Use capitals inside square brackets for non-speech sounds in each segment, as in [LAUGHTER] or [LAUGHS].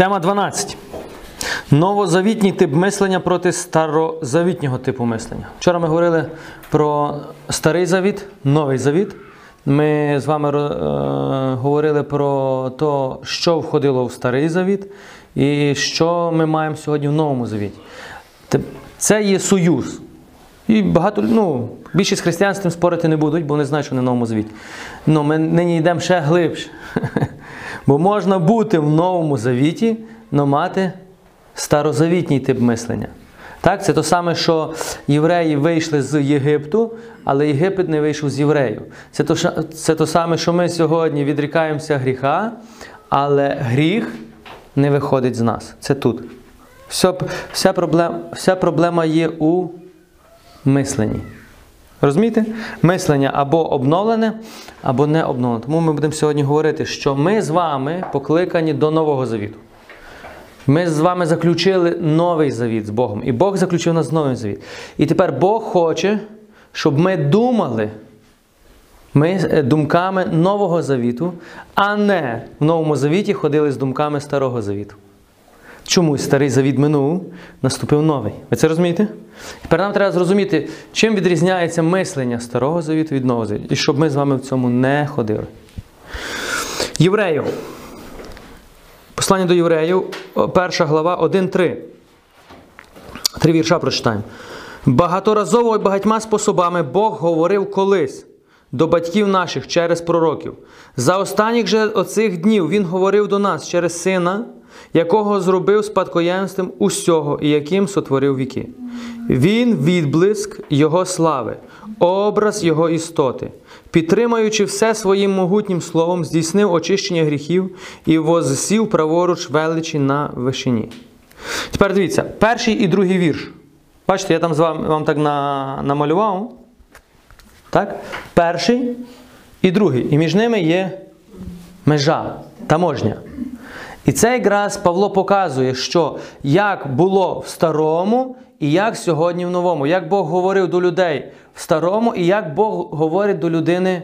Тема 12. Новозавітній тип мислення проти старозавітнього типу мислення. Вчора ми говорили про старий завіт, новий завіт. Ми з вами е, говорили про те, що входило в старий завіт, і що ми маємо сьогодні в новому завіті. Це є союз. І багато, ну, більшість християн з тим спорити не будуть, бо вони знають, що не новому завіті. Ну, ми нині йдемо ще глибше. [LAUGHS] Бо можна бути в новому завіті, але мати старозавітній тип мислення. Так, це то саме, що євреї вийшли з Єгипту, але Єгипет не вийшов з євреїв. Це то, це то саме, що ми сьогодні відрікаємося гріха, але гріх не виходить з нас. Це тут. Все, вся, проблема, вся проблема є у мисленні. Розумієте? Мислення або обновлене, або не обновлене. Тому ми будемо сьогодні говорити, що ми з вами покликані до Нового Завіту. Ми з вами заключили новий завіт з Богом. І Бог заключив нас новий завіт. І тепер Бог хоче, щоб ми думали ми е, думками Нового Завіту, а не в Новому Завіті ходили з думками Старого Завіту. Чомусь старий завіт минув, наступив новий. Ви це розумієте? Тепер нам треба зрозуміти, чим відрізняється мислення старого завіту від нового завіту. І щоб ми з вами в цьому не ходили. Євреїв. Послання до євреїв, перша глава 1.3. Три вірша прочитаємо. Багаторазово і багатьма способами Бог говорив колись до батьків наших через пророків. За останніх же оцих днів Він говорив до нас через Сина, якого зробив спадкоємством усього і яким сотворив віки. Він відблиск Його слави, образ Його істоти, підтримуючи все своїм могутнім словом, здійснив очищення гріхів і вознесів праворуч величі на вишині. Тепер дивіться, перший і другий вірш. Бачите, я там з вами вам так на, намалював. Так? Перший і другий. І між ними є межа, таможня. І це якраз Павло показує, що як було в старому і як сьогодні в новому. Як Бог говорив до людей в старому і як Бог говорить до людини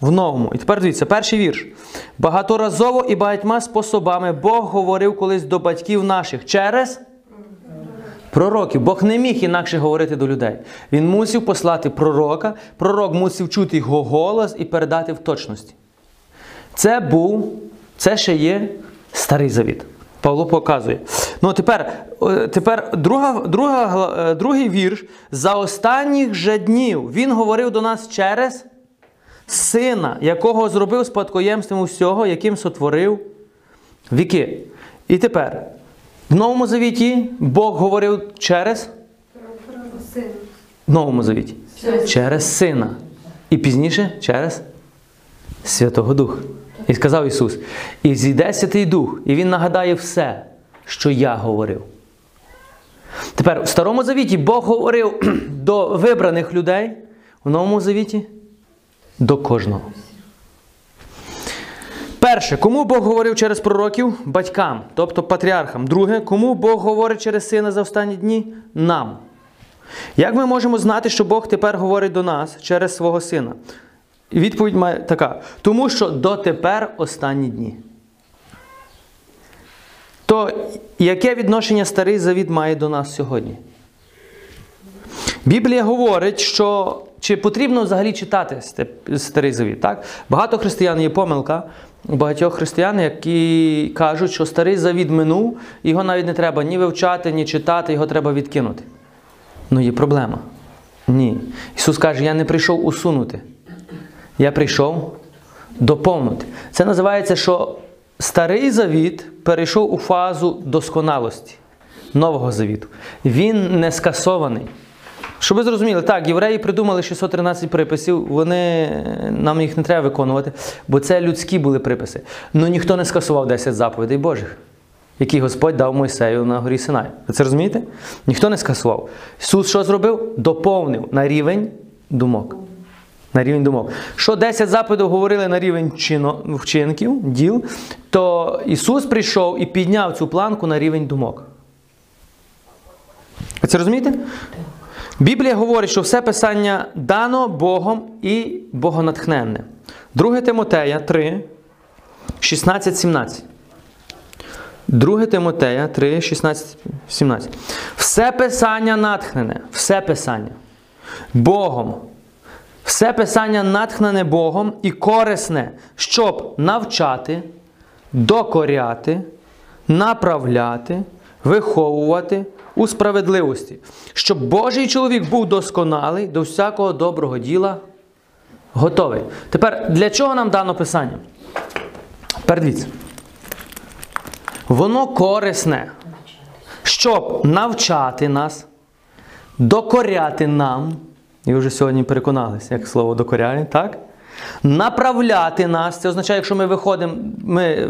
в новому. І тепер дивіться, перший вірш. Багаторазово і багатьма способами Бог говорив колись до батьків наших через пророків. Бог не міг інакше говорити до людей. Він мусив послати пророка, пророк мусив чути його голос і передати в точності. Це був, це ще є старий завіт. Павло показує. Ну тепер, е, тепер друга, друга, е, другий вірш. За останніх же днів він говорив до нас через сина, якого зробив спадкоємством усього, яким сотворив віки. І тепер, в Новому Завіті Бог говорив через в Новому Завіті. Через Сина. І пізніше через Святого Духа. І сказав Ісус: І зійде Святий Дух, і Він нагадає все, що я говорив. Тепер в Старому Завіті Бог говорив [CLEARS THROAT] до вибраних людей, в Новому Завіті до кожного. Перше, кому Бог говорив через пророків? Батькам, тобто патріархам. Друге, кому Бог говорить через сина за останні дні? Нам. Як ми можемо знати, що Бог тепер говорить до нас через свого сина? Відповідь має така: тому що дотепер останні дні. То яке відношення старий завіт має до нас сьогодні? Біблія говорить, що чи потрібно взагалі читати старий завіт. Так? Багато християн є помилка. Багатьох християн, які кажуть, що старий завіт минув, його навіть не треба ні вивчати, ні читати, його треба відкинути. Ну є проблема. Ні. Ісус каже, я не прийшов усунути. Я прийшов доповнити. Це називається, що старий завіт перейшов у фазу досконалості Нового завіту. Він не скасований. Щоб ви зрозуміли, так, євреї придумали 613 приписів, вони, нам їх не треба виконувати, бо це людські були приписи. Ну ніхто не скасував 10 заповідей Божих, які Господь дав Мойсею на горі Синай. Ви це розумієте? Ніхто не скасував. Ісус що зробив? Доповнив на рівень думок. На рівень думок. Що 10 заповідей говорили на рівень вчинків, діл, то Ісус прийшов і підняв цю планку на рівень думок. Ви це розумієте? Біблія говорить, що все писання дано Богом і богонатхненне. 2 Тимотея 3, 16, 17. 2 Тимотея 3, 16, 17. Все писання натхнене, все писання Богом. Все писання натхнене Богом і корисне, щоб навчати, докоряти, направляти, виховувати у справедливості, щоб Божий чоловік був досконалий до всякого доброго діла готовий. Тепер для чого нам дано писання? Тепер. Воно корисне, щоб навчати нас, докоряти нам. І вже сьогодні переконалися, як слово докоряє, так? Направляти нас, це означає, якщо ми виходимо, ми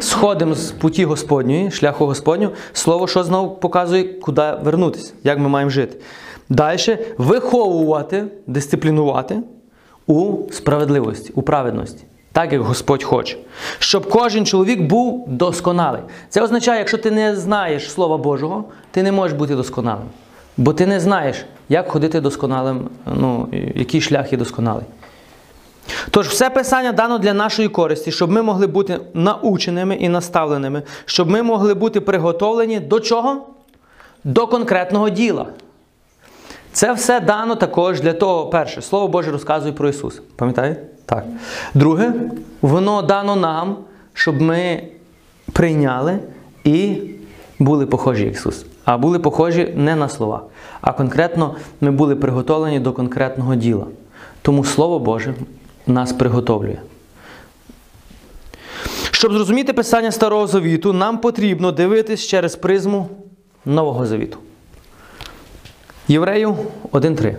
сходимо з путі Господньої, шляху Господнього, слово що знову показує, куди вернутися, як ми маємо жити. Далі виховувати, дисциплінувати у справедливості, у праведності, так як Господь хоче. Щоб кожен чоловік був досконалий. Це означає, якщо ти не знаєш Слова Божого, ти не можеш бути досконалим. Бо ти не знаєш, як ходити досконалим, ну, який шлях є досконалий. Тож, все писання дано для нашої користі, щоб ми могли бути наученими і наставленими, щоб ми могли бути приготовлені до чого? До конкретного діла. Це все дано також для того, перше, Слово Боже розказує про Ісуса. Пам'ятаєте? Так. Друге, воно дано нам, щоб ми прийняли і були похожі як Ісус. А були похожі не на слова, а конкретно ми були приготовлені до конкретного діла. Тому Слово Боже нас приготовлює. Щоб зрозуміти писання Старого Завіту, нам потрібно дивитись через призму Нового Завіту. Євреїв 1.3.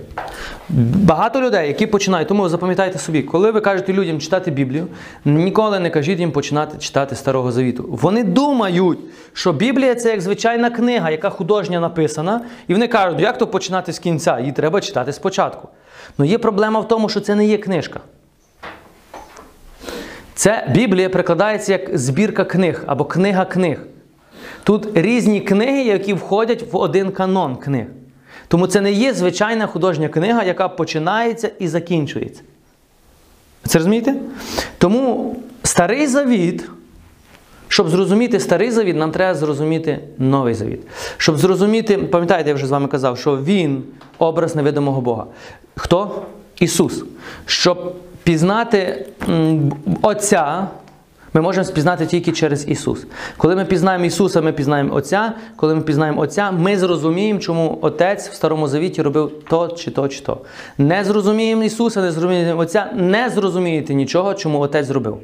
Багато людей, які починають, тому запам'ятайте собі, коли ви кажете людям читати Біблію, ніколи не кажіть їм починати читати Старого Завіту. Вони думають, що Біблія це як звичайна книга, яка художня написана, і вони кажуть, як то починати з кінця, її треба читати спочатку. Ну є проблема в тому, що це не є книжка. Це Біблія прикладається як збірка книг або книга книг. Тут різні книги, які входять в один канон книг. Тому це не є звичайна художня книга, яка починається і закінчується. Це розумієте? Тому старий завіт, щоб зрозуміти старий завіт, нам треба зрозуміти новий завіт. Щоб зрозуміти, пам'ятаєте, я вже з вами казав, що він образ невидимого Бога. Хто? Ісус. Щоб пізнати Отця, ми можемо спізнати тільки через Ісус. Коли ми пізнаємо Ісуса, ми пізнаємо Отця. Коли ми пізнаємо Отця, ми зрозуміємо, чому Отець в Старому Завіті робив то чи то, чи то. Не зрозуміємо Ісуса, не зрозуміємо Отця, не зрозумієте нічого, чому Отець зробив.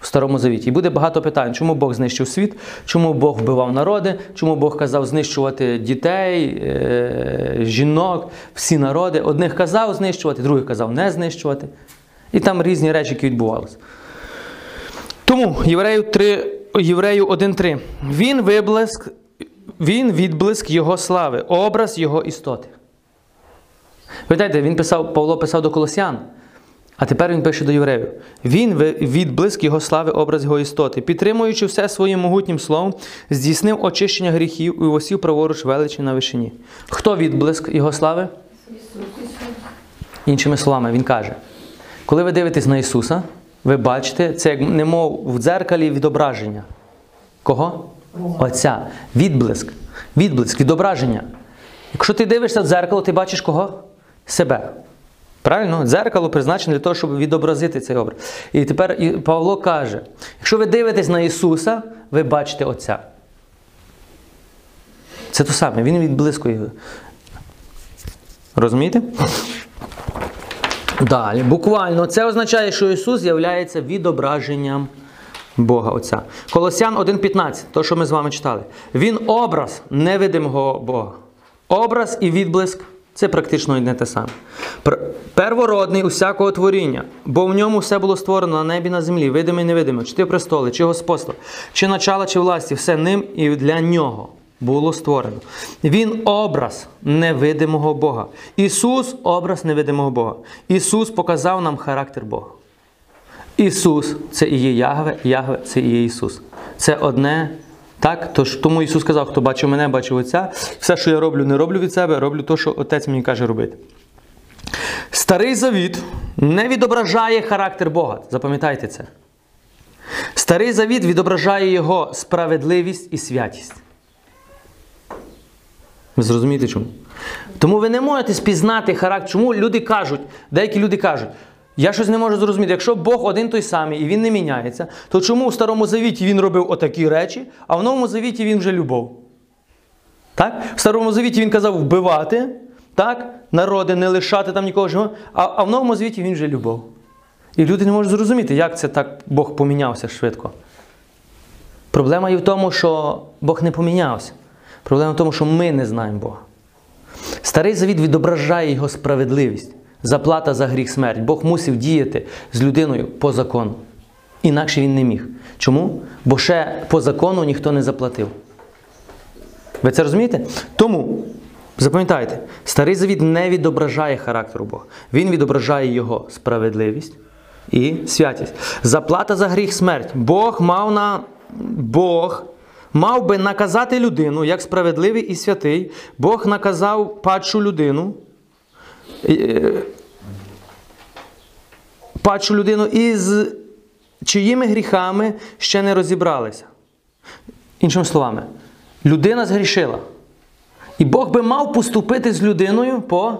В Старому Завіті. І буде багато питань, чому Бог знищив світ, чому Бог вбивав народи, чому Бог казав знищувати дітей, е- жінок, всі народи. Одних казав знищувати, других казав не знищувати. І там різні речі, які відбувалися. Тому Єврею 3, Єврею 1.3. Він виблиск, він відблиск Його слави, образ Його істоти. Пам'ятаєте, він писав, Павло писав до Колосян, а тепер він пише до євреїв. Він відблиск Його слави, образ Його істоти, підтримуючи все своїм могутнім словом, здійснив очищення гріхів і осів праворуч величі на вишині. Хто відблиск Його слави? Іншими словами, він каже: коли ви дивитесь на Ісуса, ви бачите, це як немов в дзеркалі відображення. Кого? Отця. Відблиск. Відблиск, відображення. Якщо ти дивишся в дзеркало, ти бачиш кого? Себе. Правильно? Дзеркало призначене для того, щоб відобразити цей образ. І тепер Павло каже: якщо ви дивитесь на Ісуса, ви бачите Отця. Це те саме, Він відблискує. Розумієте? Далі, буквально, це означає, що Ісус є відображенням Бога Отця. Колосян 1,15, то, що ми з вами читали. Він образ невидимого Бога. Образ і відблиск це практично одне те саме. Первородний усякого творіння, бо в ньому все було створено на небі, на землі, видиме і невидиме, чи ти престоли, чи господство, чи начала, чи власті, все ним і для нього було створено. Він образ невидимого Бога. Ісус образ невидимого Бога. Ісус показав нам характер Бога. Ісус це і є Ягве, Ягве це і є Ісус. Це одне. Так, Тож, тому Ісус сказав, хто бачив мене, бачив Отця. Все, що я роблю, не роблю від себе, роблю те, що Отець мені каже робити. Старий завіт не відображає характер Бога. Запам'ятайте це. Старий завіт відображає його справедливість і святість. Ви зрозумієте чому? Тому ви не можете спізнати характер. Чому люди кажуть, деякі люди кажуть, я щось не можу зрозуміти, якщо Бог один той самий і він не міняється, то чому в Старому Завіті він робив отакі речі, а в Новому Завіті він вже любов? Так? В Старому Завіті він казав вбивати, так? народи, не лишати там нікого живого, а, а в Новому Завіті він вже любов. І люди не можуть зрозуміти, як це так Бог помінявся швидко. Проблема є в тому, що Бог не помінявся. Проблема в тому, що ми не знаємо Бога. Старий завіт відображає його справедливість, заплата за гріх смерть. Бог мусив діяти з людиною по закону. Інакше він не міг. Чому? Бо ще по закону ніхто не заплатив. Ви це розумієте? Тому, запам'ятайте, старий завіт не відображає характеру Бога. Він відображає його справедливість і святість. Заплата за гріх смерть. Бог мав на Бог мав би наказати людину як справедливий і святий. Бог наказав падшу людину. е, Падшу людину із чиїми гріхами ще не розібралися. Іншими словами, людина згрішила. І Бог би мав поступити з людиною по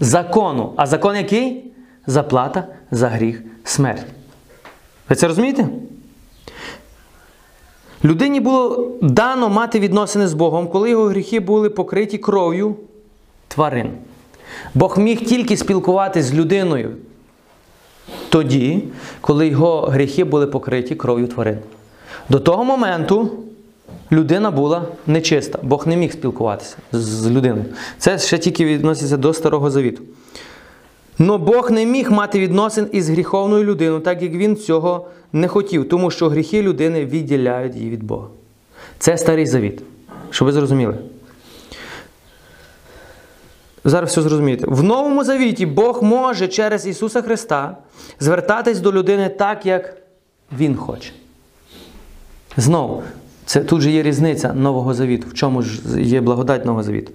закону. А закон який? Заплата за гріх смерть. Ви це розумієте? Людині було дано мати відносини з Богом, коли його гріхи були покриті кров'ю тварин. Бог міг тільки спілкуватися з людиною тоді, коли його гріхи були покриті кров'ю тварин. До того моменту людина була нечиста. Бог не міг спілкуватися з людиною. Це ще тільки відноситься до Старого Завіту. Но Бог не міг мати відносин із гріховною людиною, так як він цього не хотів, тому що гріхи людини відділяють її від Бога. Це старий завіт. Щоб ви зрозуміли. Зараз все зрозумієте. В Новому Завіті Бог може через Ісуса Христа звертатись до людини так, як Він хоче. Знову, це тут же є різниця Нового Завіту. В чому ж є благодать Нового Завіту.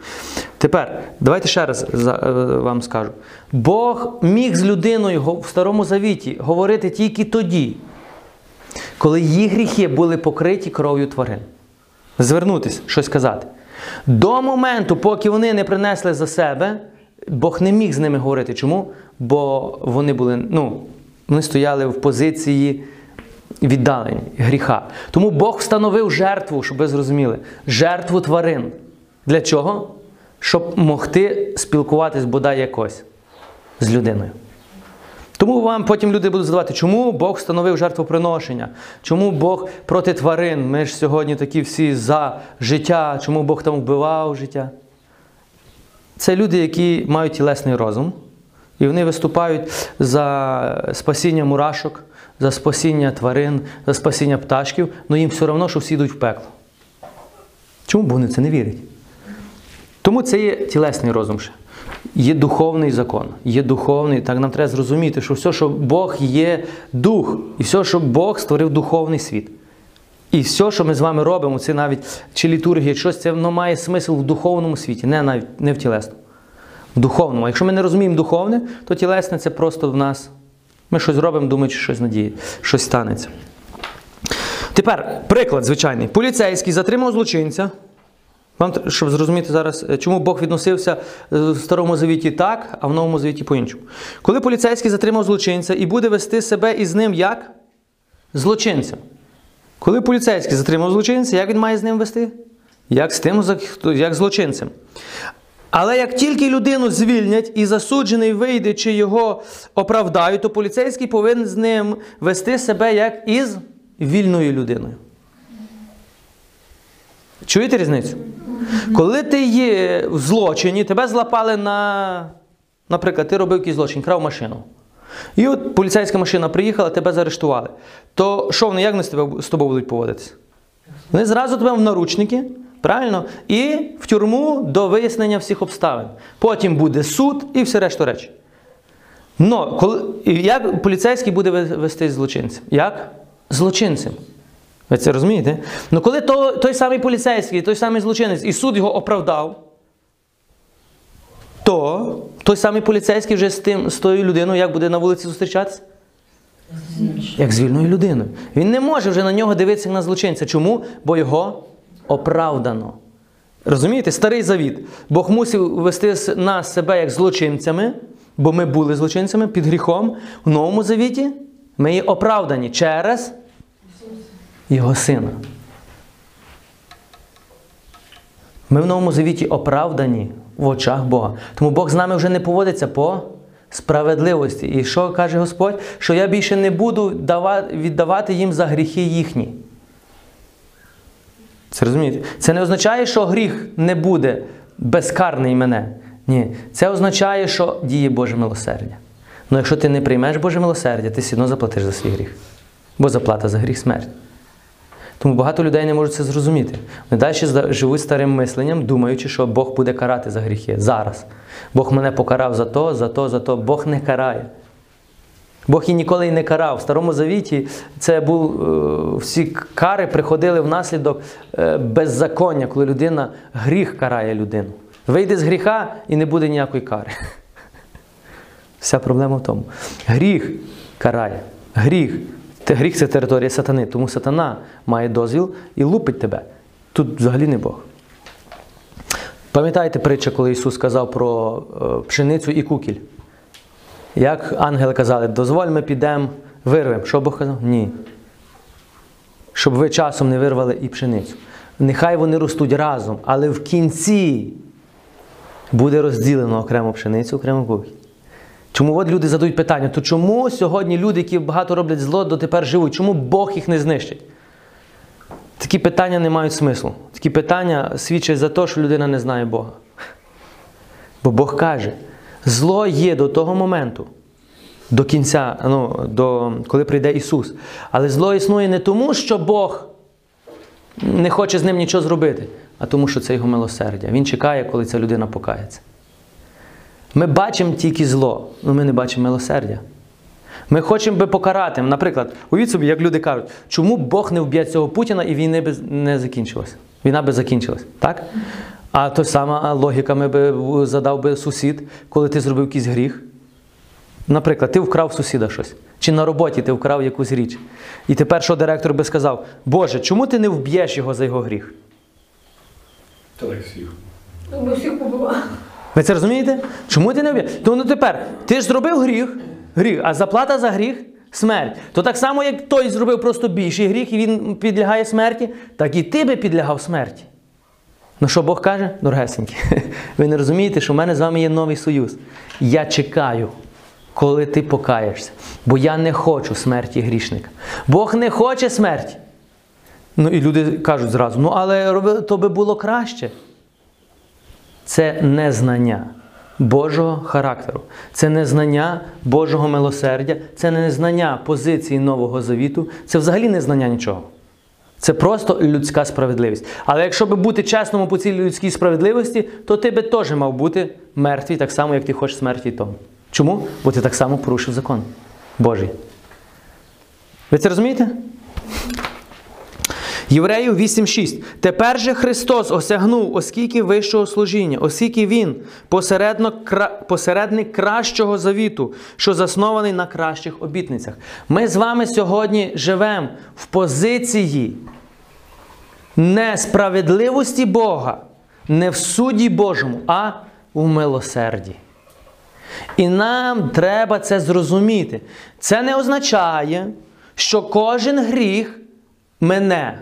Тепер, давайте ще раз е, вам скажу. Бог міг з людиною в Старому Завіті говорити тільки тоді, коли її гріхи були покриті кров'ю тварин. Звернутись, щось сказати. До моменту, поки вони не принесли за себе, Бог не міг з ними говорити. Чому? Бо вони були, ну, вони стояли в позиції віддалені гріха. Тому Бог встановив жертву, щоб ви зрозуміли, жертву тварин. Для чого? Щоб могти спілкуватись бодай якось з людиною. Тому вам потім люди будуть задавати, чому Бог встановив жертвоприношення? Чому Бог проти тварин? Ми ж сьогодні такі всі за життя, чому Бог там вбивав життя? Це люди, які мають тілесний розум, і вони виступають за спасіння мурашок, за спасіння тварин, за спасіння пташків, але їм все одно, що всі йдуть в пекло. Чому вони це не вірять? Тому це є тілесний розум ще. Є духовний закон, є духовний. Так нам треба зрозуміти, що все, що Бог є дух, і все, що Бог створив духовний світ. І все, що ми з вами робимо, це навіть чи літургія, щось, це воно має смисл в духовному світі, не навіть не в тілесному. В духовному. А якщо ми не розуміємо духовне, то тілесне це просто в нас. Ми щось робимо, думаючи, щось надіє, щось станеться. Тепер приклад звичайний. Поліцейський затримав злочинця. Вам щоб зрозуміти зараз, е, чому Бог відносився е, в Старому Завіті так, а в Новому Завіті по-іншому. Коли поліцейський затримав злочинця і буде вести себе із ним як злочинцем. Коли поліцейський затримав злочинця, як він має з ним вести? Як з тим, як злочинцем. Але як тільки людину звільнять і засуджений вийде, чи його оправдають, то поліцейський повинен з ним вести себе як із вільною людиною. Чуєте різницю? Коли ти є в злочині, тебе злапали на. Наприклад, ти робив якийсь злочин, крав машину. І от поліцейська машина приїхала, тебе заарештували. То що вони, як вони з, тебе, з тобою будуть поводитися? Вони зразу тебе в наручники, правильно? І в тюрму до вияснення всіх обставин. Потім буде суд і все решту речі. Но коли, як поліцейський буде ве- вести злочинцем? Як? Злочинцем. Ви це розумієте? Ну коли то, той самий поліцейський, той самий злочинець, і суд його оправдав, то той самий поліцейський вже з, тим, з тою людиною як буде на вулиці зустрічатися? Як з вільною людиною. Він не може вже на нього дивитися як на злочинця. Чому? Бо його оправдано. Розумієте, старий завіт. Бог мусив вести нас себе як злочинцями, бо ми були злочинцями під гріхом. В новому завіті ми є оправдані через Його Сина. Ми в новому завіті оправдані в очах Бога. Тому Бог з нами вже не поводиться по справедливості. І що каже Господь? Що я більше не буду віддавати їм за гріхи їхні. Це розумієте? Це не означає, що гріх не буде безкарний мене. Ні. Це означає, що діє Боже милосердя. Ну якщо ти не приймеш Боже милосердя, ти все одно заплатиш за свій гріх. Бо заплата за гріх смерть. Тому багато людей не можуть це зрозуміти. Вони далі живуть старим мисленням, думаючи, що Бог буде карати за гріхи зараз. Бог мене покарав за то, за то, за то. Бог не карає. Бог і ніколи й не карав. В Старому Завіті це був, е, всі кари приходили внаслідок е, беззаконня, коли людина гріх карає людину. Вийде з гріха і не буде ніякої кари. [LAUGHS] Вся проблема в тому. Гріх карає. Гріх. Те- Гріх це територія сатани, тому сатана має дозвіл і лупить тебе. Тут взагалі не Бог. Пам'ятаєте притча, коли Ісус сказав про е, пшеницю і кукіль? Як ангели казали, дозволь ми підемо, вирвемо. Що Бог казав? Ні. Щоб ви часом не вирвали і пшеницю. Нехай вони ростуть разом, але в кінці буде розділено окремо пшеницю, окремо кукіль. Чому от люди задають питання, то чому сьогодні люди, які багато роблять зло, дотепер живуть? Чому Бог їх не знищить? Такі питання не мають смислу. Такі питання свідчать за те, що людина не знає Бога. Бо Бог каже, зло є до того моменту, до кінця, ну, до, коли прийде Ісус. Але зло існує не тому, що Бог не хоче з ним нічого зробити, а тому, що це його милосердя. Він чекає, коли ця людина покається. Ми бачимо тільки зло, але ми не бачимо милосердя. Ми хочемо би покарати. Наприклад, уявіть собі, як люди кажуть, чому Бог не вб'є цього Путіна і війни би не закінчилась? Війна би закінчилась. Так? А то сама логіка ми би задав би сусід, коли ти зробив якийсь гріх. Наприклад, ти вкрав сусіда щось. Чи на роботі ти вкрав якусь річ. І тепер що директор би сказав: Боже, чому ти не вб'єш його за його гріх? Та так всіх. Ми всіх побивали. Ви це розумієте? Чому ти не вб'єш? То ну тепер, ти ж зробив гріх, гріх, а заплата за гріх смерть. То так само, як той зробив просто більший гріх, і він підлягає смерті, так і ти би підлягав смерті. Ну що Бог каже, дорогесенькі, [LAUGHS] ви не розумієте, що в мене з вами є новий союз. Я чекаю, коли ти покаєшся. Бо я не хочу смерті грішника. Бог не хоче смерті. Ну і люди кажуть зразу: ну але то би було краще це незнання Божого характеру, це незнання Божого милосердя, це не незнання позиції Нового Завіту, це взагалі не знання нічого. Це просто людська справедливість. Але якщо би бути чесному по цій людській справедливості, то ти би теж мав бути мертвий, так само, як ти хочеш смерті тому. Чому? Бо ти так само порушив закон Божий. Ви це розумієте? Євреїв 8.6. Тепер же Христос осягнув, оскільки вищого служіння, оскільки Він посередник кращого завіту, що заснований на кращих обітницях. Ми з вами сьогодні живемо в позиції несправедливості Бога, не в суді Божому, а у милосерді. І нам треба це зрозуміти. Це не означає, що кожен гріх мене.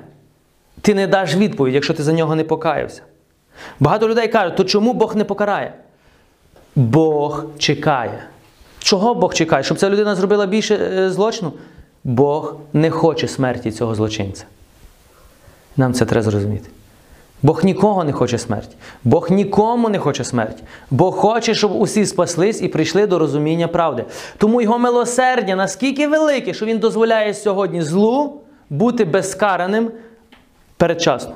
Ти не даш відповідь, якщо ти за нього не покаявся. Багато людей кажуть, то чому Бог не покарає? Бог чекає. Чого Бог чекає? Щоб ця людина зробила більше е, злочину? Бог не хоче смерті цього злочинця. Нам це треба зрозуміти. Бог нікого не хоче смерті. Бог нікому не хоче смерті. Бог хоче, щоб усі спаслись і прийшли до розуміння правди. Тому його милосердя наскільки велике, що він дозволяє сьогодні злу бути безкараним передчасно.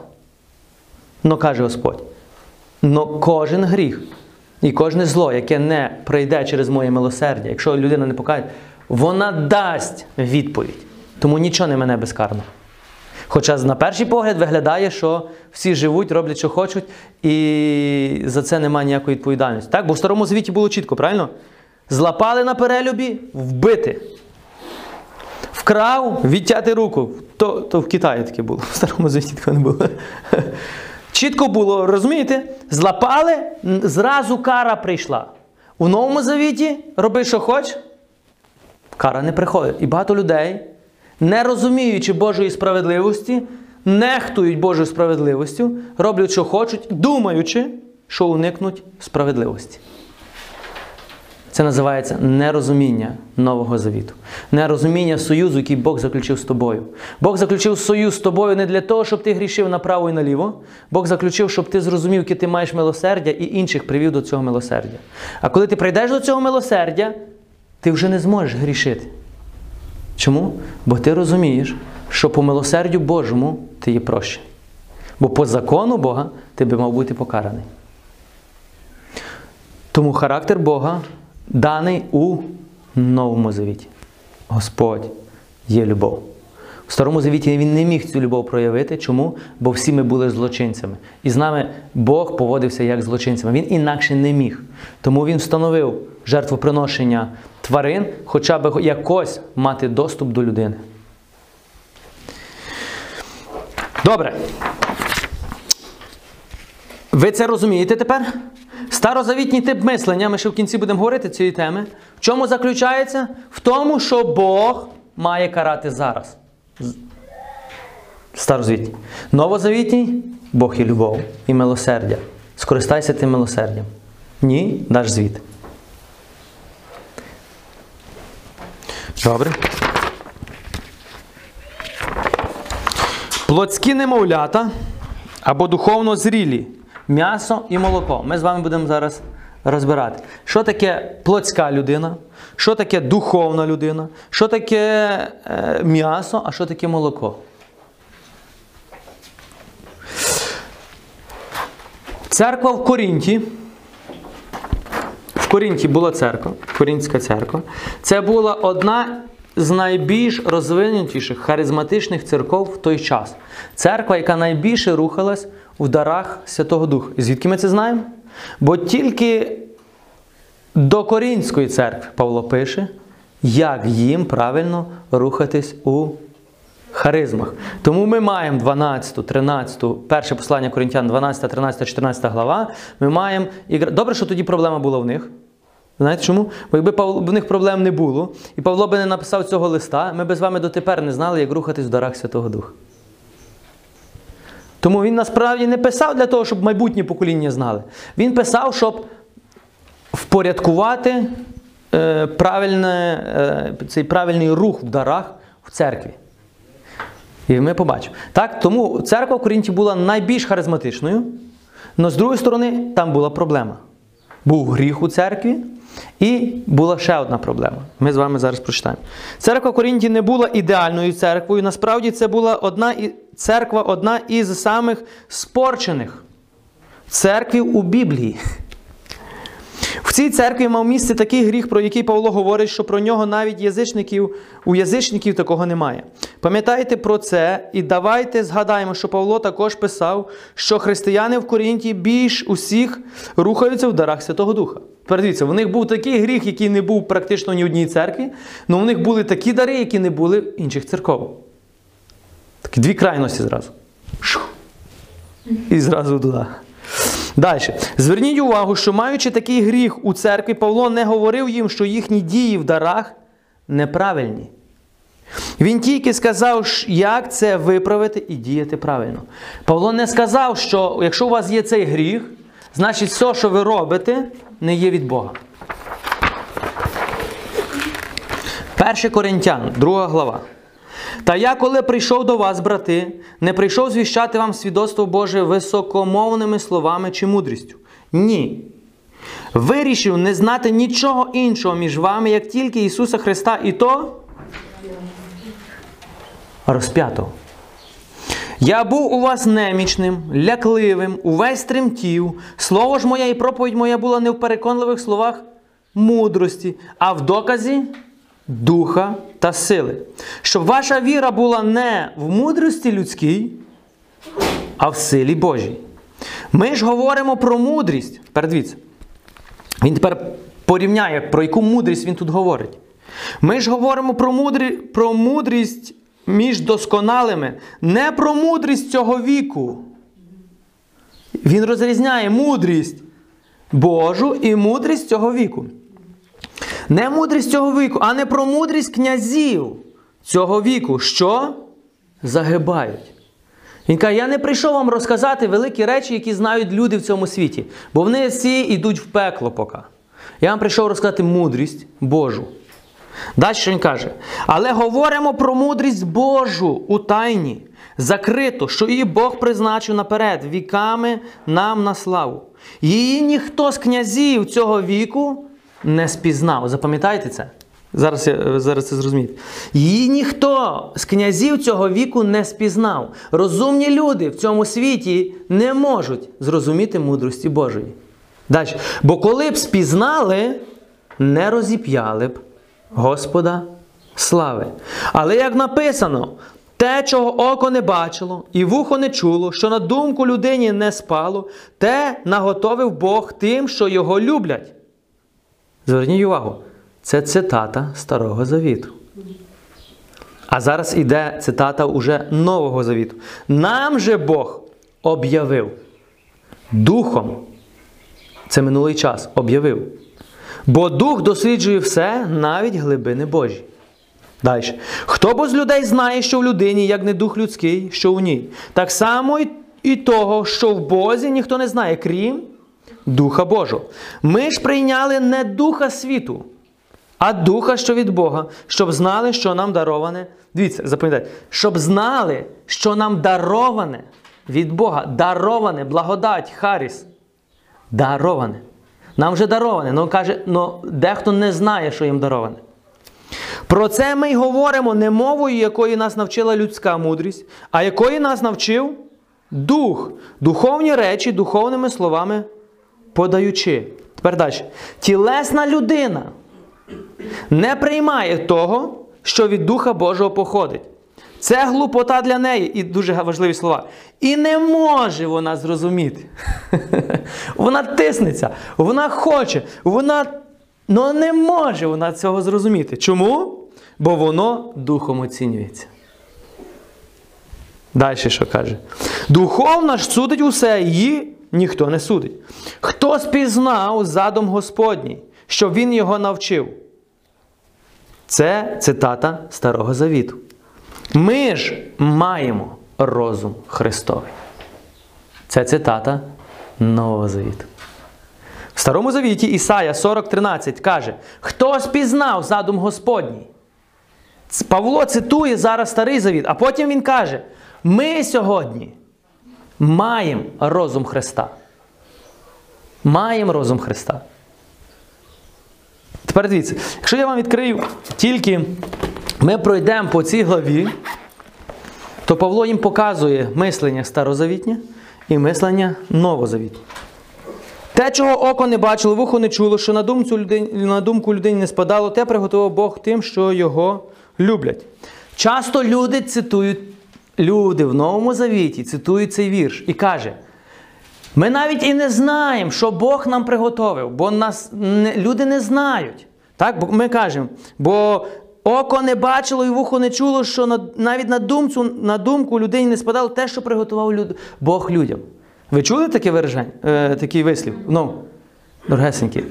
Но каже Господь: но кожен гріх і кожне зло, яке не пройде через моє милосердя, якщо людина не покаже, вона дасть відповідь. Тому нічого не мене безкарно. Хоча на перший погляд виглядає, що всі живуть, роблять, що хочуть, і за це немає ніякої відповідальності. Так? Бо в старому звіті було чітко, правильно? Злапали на перелюбі, вбити. Вкрав, відтяти руку. То, то в Китаї таке було, в старому звіті такого не було. Чітко було, розумієте? Злапали, зразу кара прийшла. У новому завіті роби, що хоч, кара не приходить. І багато людей, не розуміючи Божої справедливості, нехтують Божою справедливістю, роблять, що хочуть, думаючи, що уникнуть справедливості. Це називається нерозуміння Нового Завіту. Нерозуміння союзу, який Бог заключив з тобою. Бог заключив союз з тобою не для того, щоб ти грішив направо і наліво. Бог заключив, щоб ти зрозумів, яке ти маєш милосердя і інших привів до цього милосердя. А коли ти прийдеш до цього милосердя, ти вже не зможеш грішити. Чому? Бо ти розумієш, що по милосердю Божому ти є прощений. Бо по закону Бога ти би мав бути покараний. Тому характер Бога даний у Новому Завіті. Господь є любов. У Старому Завіті він не міг цю любов проявити. Чому? Бо всі ми були злочинцями. І з нами Бог поводився як злочинцями. Він інакше не міг. Тому він встановив жертвоприношення тварин, хоча б якось мати доступ до людини. Добре. Ви це розумієте тепер? Старозавітній тип мислення, ми ще в кінці будемо говорити цієї теми. В чому заключається? В тому, що Бог має карати зараз. Старозавітній. Новозавітній Бог є любов і милосердя. Скористайся тим милосердям. Ні, даш звіт. Добре. Плотські немовлята або духовно зрілі, м'ясо і молоко. Ми з вами будемо зараз розбирати, що таке плотська людина, що таке духовна людина, що таке е, м'ясо, а що таке молоко. Церква в Корінті. В Корінті була церква, Корінська церква. Це була одна з найбільш розвинутіших харизматичних церков в той час. Церква, яка найбільше рухалась в дарах Святого Духа. І звідки ми це знаємо? Бо тільки до Корінської церкви Павло пише, як їм правильно рухатись у харизмах. Тому ми маємо 12, 13, перше послання Коринтян, 12, 13, 14 глава. Ми маємо Добре, що тоді проблема була в них. Знаєте чому? Бо якби Павло, в них проблем не було, і Павло би не написав цього листа, ми б з вами дотепер не знали, як рухатись в дарах Святого Духа. Тому він насправді не писав для того, щоб майбутнє покоління знали. Він писав, щоб впорядкувати е, правильне, е, цей правильний рух в дарах в церкві. І ми побачимо. Так, тому церква в Корінті була найбільш харизматичною, але з другої сторони, там була проблема. Був гріх у церкві, і була ще одна проблема. Ми з вами зараз прочитаємо. Церква в Корінті не була ідеальною церквою. Насправді це була одна і- церква, одна із самих спорчених церквів у Біблії. В цій церкві мав місце такий гріх, про який Павло говорить, що про нього навіть язичників, у язичників такого немає. Пам'ятайте про це і давайте згадаємо, що Павло також писав, що християни в Корінті більш усіх рухаються в дарах Святого Духа. Тепер дивіться, в них був такий гріх, який не був практично ні в одній церкві, але в них були такі дари, які не були в інших церков. Такі дві крайності зразу. Шух. І зразу туди. Далі. Зверніть увагу, що маючи такий гріх у церкві, Павло не говорив їм, що їхні дії в дарах неправильні. Він тільки сказав, як це виправити і діяти правильно. Павло не сказав, що якщо у вас є цей гріх, значить все, що ви робите, не є від Бога. 1 Коринтян, 2 глава. Та я, коли прийшов до вас, брати, не прийшов звіщати вам свідоцтво Боже високомовними словами чи мудрістю. Ні. Вирішив не знати нічого іншого між вами, як тільки Ісуса Христа, і то розп'ятого. Я був у вас немічним, лякливим, увесь тремтів. Слово ж моє і проповідь моя була не в переконливих словах мудрості, а в доказі духа та сили. Щоб ваша віра була не в мудрості людській, а в силі Божій. Ми ж говоримо про мудрість. Тепер дивіться. Він тепер порівняє, про яку мудрість він тут говорить. Ми ж говоримо про, мудрі, про мудрість між досконалими, не про мудрість цього віку. Він розрізняє мудрість Божу і мудрість цього віку. Не мудрість цього віку, а не про мудрість князів цього віку, що загибають. Він каже, я не прийшов вам розказати великі речі, які знають люди в цьому світі, бо вони всі йдуть в пекло поки. Я вам прийшов розказати мудрість Божу. Далі що він каже, але говоримо про мудрість Божу у тайні, закриту, що її Бог призначив наперед, віками нам на славу. Її ніхто з князів цього віку не спізнав. Запам'ятайте це. Зараз, я- зараз це зрозумієте. Її ніхто з князів цього віку не спізнав. Розумні люди в цьому світі не можуть зрозуміти мудрості Божої. Далі. Бо коли б спізнали, не розіп'яли б Господа слави. Але як написано, те, чого око не бачило, і вухо не чуло, що на думку людині не спало, те наготовив Бог тим, що його люблять. Зверніть увагу, це цитата Старого Завіту. А зараз іде цитата уже Нового Завіту. Нам же Бог об'явив Духом. Це минулий час об'явив. Бо Дух досліджує все, навіть глибини Божі. Далі. Хто бо з людей знає, що в людині, як не дух людський, що в ній? Так само і- того, що в Бозі ніхто не знає, крім Духа Божого. Ми ж прийняли не Духа світу, а Духа, що від Бога, щоб знали, що нам дароване. Дивіться, запам'ятайте, щоб знали, що нам дароване від Бога, дароване, благодать, Харіс. Дароване. Нам вже дароване. Ну каже, ну дехто не знає, що їм дароване. Про це ми й говоримо не мовою, якої нас навчила людська мудрість, а якої нас навчив дух, духовні речі, духовними словами подаючи. Тепер далі. Тілесна людина не приймає того, що від Духа Божого походить. Це глупота для неї, і дуже важливі слова. І не може вона зрозуміти. [LAUGHS] Вона тиснеться, вона хоче, вона ну, не може вона цього зрозуміти. Чому? Бо воно духом оцінюється. Далі що каже? Духовна ж судить усе, її ніхто не судить. Хто спізнав задум Господній, щоб він його навчив? Це цитата Старого Завіту. Ми ж маємо розум Христовий. Це цитата Нового Завіту. В Старому Завіті Ісая 40.13 каже: Хто спізнав задум Господній? Павло цитує зараз Старий Завіт, а потім він каже: ми сьогодні маємо розум Христа. Маємо розум Христа. Тепер дивіться, якщо я вам відкрию тільки ми пройдемо по цій главі, то Павло їм показує мислення старозавітнє і мислення новозавітнє. Те, чого око не бачило, вухо не чуло, що на думку, людині, на думку людині не спадало, те приготував Бог тим, що його люблять. Часто люди цитують, люди в Новому Завіті цитують цей вірш і каже, ми навіть і не знаємо, що Бог нам приготовив, бо нас не, люди не знають. Так? Ми кажемо, бо око не бачило і вухо не чуло, що на, навіть на, думцю, на думку людині не спадало те, що приготував люд, Бог людям. Ви чули таке вираження, е, такий вислів? Ну, дорогесенькі,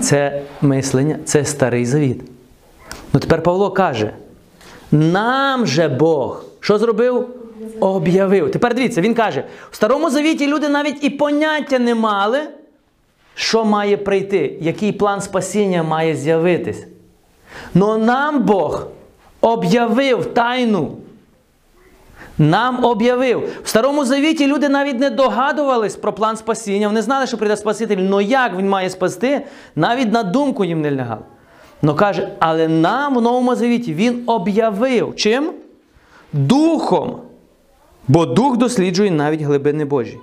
це мислення, це старий завіт. Ну тепер Павло каже: нам же Бог що зробив? Об'явив. Тепер дивіться, він каже: в старому завіті люди навіть і поняття не мали, що має прийти, який план спасіння має з'явитись. Но нам Бог об'явив тайну. Нам об'явив. В Старому Завіті люди навіть не догадувались про план спасіння. Вони знали, що прийде Спаситель. але як він має спасти, навіть на думку їм не лягало. Но каже, але нам в Новому Завіті він об'явив. Чим? Духом. Бо дух досліджує навіть глибини Божі.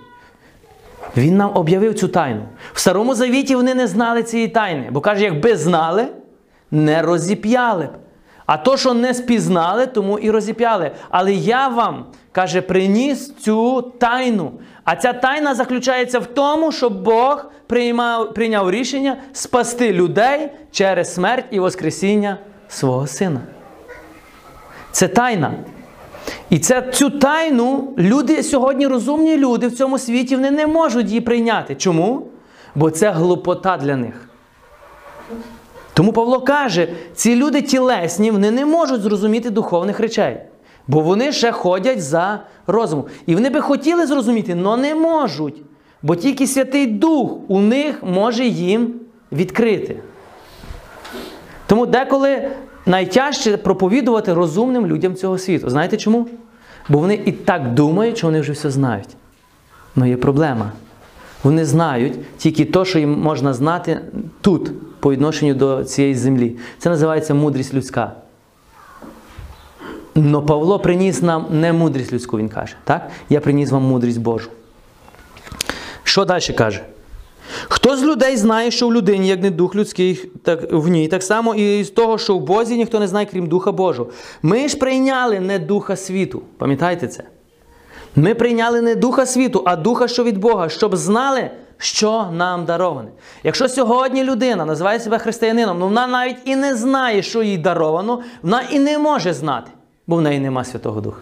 Він нам об'явив цю тайну. В Старому Завіті вони не знали цієї тайни. Бо каже, якби знали, не розіп'яли б. А то, що не спізнали, тому і розіп'яли. Але я вам, каже, приніс цю тайну. А ця тайна заключається в тому, що Бог приймав, прийняв рішення спасти людей через смерть і Воскресіння свого сина. Це тайна. І це, цю тайну люди сьогодні розумні люди в цьому світі вони не можуть її прийняти. Чому? Бо це глупота для них. Тому Павло каже, ці люди тілесні, вони не можуть зрозуміти духовних речей. Бо вони ще ходять за розумом. І вони би хотіли зрозуміти, але не можуть. Бо тільки Святий Дух у них може їм відкрити. Тому деколи найтяжче проповідувати розумним людям цього світу. Знаєте чому? Бо вони і так думають, що вони вже все знають. Але є проблема. Вони знають тільки те, що їм можна знати тут, по відношенню до цієї землі. Це називається мудрість людська. Но Павло приніс нам не мудрість людську, він каже. Так? Я приніс вам мудрість Божу. Що далі каже? Хто з людей знає, що в людині, як не дух людський, так в ній, так само і з того, що в Бозі ніхто не знає, крім Духа Божого. Ми ж прийняли не Духа світу. Пам'ятаєте це? Ми прийняли не Духа світу, а Духа, що від Бога, щоб знали, що нам дароване. Якщо сьогодні людина називає себе християнином, ну вона навіть і не знає, що їй даровано, вона і не може знати, бо в неї нема Святого Духа.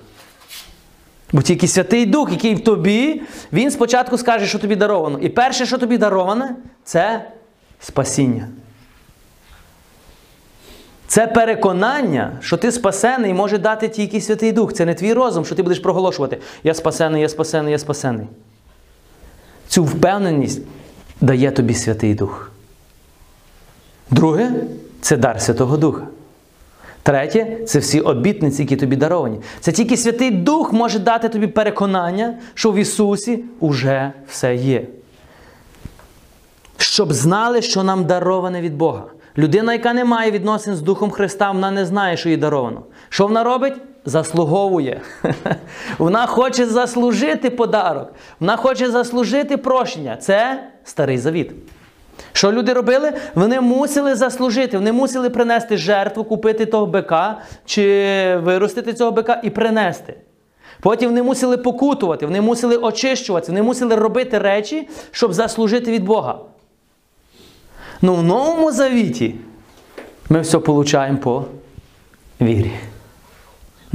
Бо тільки Святий Дух, який в тобі, він спочатку скаже, що тобі даровано. І перше, що тобі дароване, це спасіння. Це переконання, що ти спасений, може дати тільки Святий Дух. Це не твій розум, що ти будеш проголошувати. Я спасений, я спасений, я спасений. Цю впевненість дає тобі Святий Дух. Друге це дар Святого Духа. Третє це всі обітниці, які тобі даровані. Це тільки Святий Дух може дати тобі переконання, що в Ісусі уже все є. Щоб знали, що нам дароване від Бога. Людина, яка не має відносин з Духом Христа, вона не знає, що їй даровано. Що вона робить? Заслуговує. [LAUGHS] Вона хоче заслужити подарок. Вона хоче заслужити прощення. Це старий завіт. Що люди робили? Вони мусили заслужити, вони мусили принести жертву, купити того бика чи виростити цього бика і принести. Потім вони мусили покутувати, вони мусили очищуватися, вони мусили робити речі, щоб заслужити від Бога. Ну в новому завіті ми все получаємо по вірі.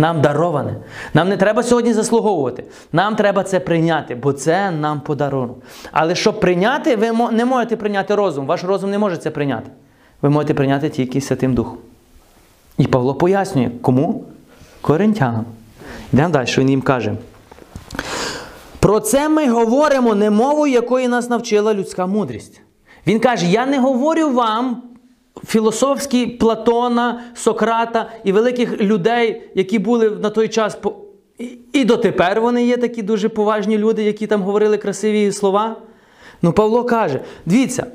Нам дароване. Нам не треба сьогодні заслуговувати. Нам треба це прийняти, бо це нам подарунок. Але щоб прийняти, ви не можете прийняти розум. Ваш розум не може це прийняти. Ви можете прийняти тільки Святим Духом. І Павло пояснює, кому? Коринтянам. Йдемо далі, він їм каже. Про це ми говоримо не мовою, якої нас навчила людська мудрість. Він каже: Я не говорю вам філософські Платона, Сократа і великих людей, які були на той час. і- дотепер вони є такі дуже поважні люди, які там говорили красиві слова. Ну, Павло каже: дивіться,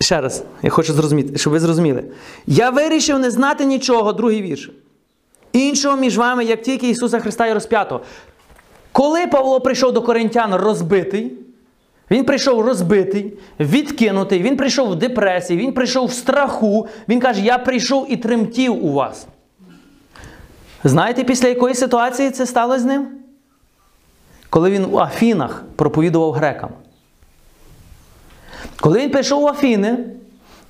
ще раз, я хочу зрозуміти, щоб ви зрозуміли. Я вирішив не знати нічого, другий вірш. Іншого між вами, як тільки Ісуса Христа і розп'ятого. Коли Павло прийшов до коринтян розбитий, він прийшов розбитий, відкинутий, він прийшов в депресії, він прийшов в страху. Він каже: Я прийшов і тремтів у вас. Знаєте, після якої ситуації це сталося з ним? Коли він у Афінах проповідував грекам. Коли він прийшов в Афіни,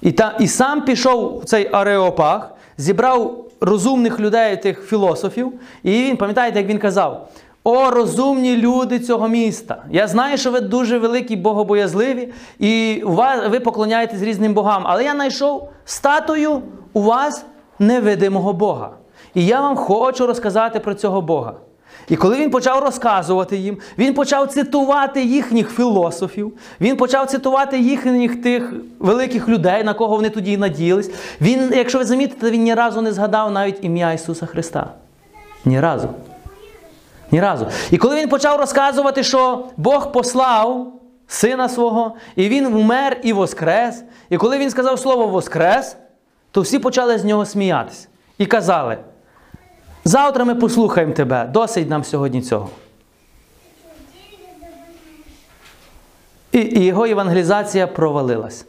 і, та, і сам пішов в цей Ареопаг, зібрав розумних людей, тих філософів, і він, пам'ятаєте, як він казав: О, розумні люди цього міста! Я знаю, що ви дуже великі богобоязливі, і у вас, ви поклоняєтесь різним богам, але я знайшов статую у вас невидимого Бога. І я вам хочу розказати про цього Бога. І коли він почав розказувати їм, він почав цитувати їхніх філософів, він почав цитувати їхніх тих великих людей, на кого вони тоді надіялись. Він, якщо ви замітите, він ні разу не згадав навіть ім'я Ісуса Христа. Ні разу. Ні разу. І коли він почав розказувати, що Бог послав сина свого, і він вмер і воскрес. І коли він сказав слово воскрес, то всі почали з нього сміятися. І казали: завтра ми послухаємо тебе, досить нам сьогодні цього. І, і його евангелізація провалилась.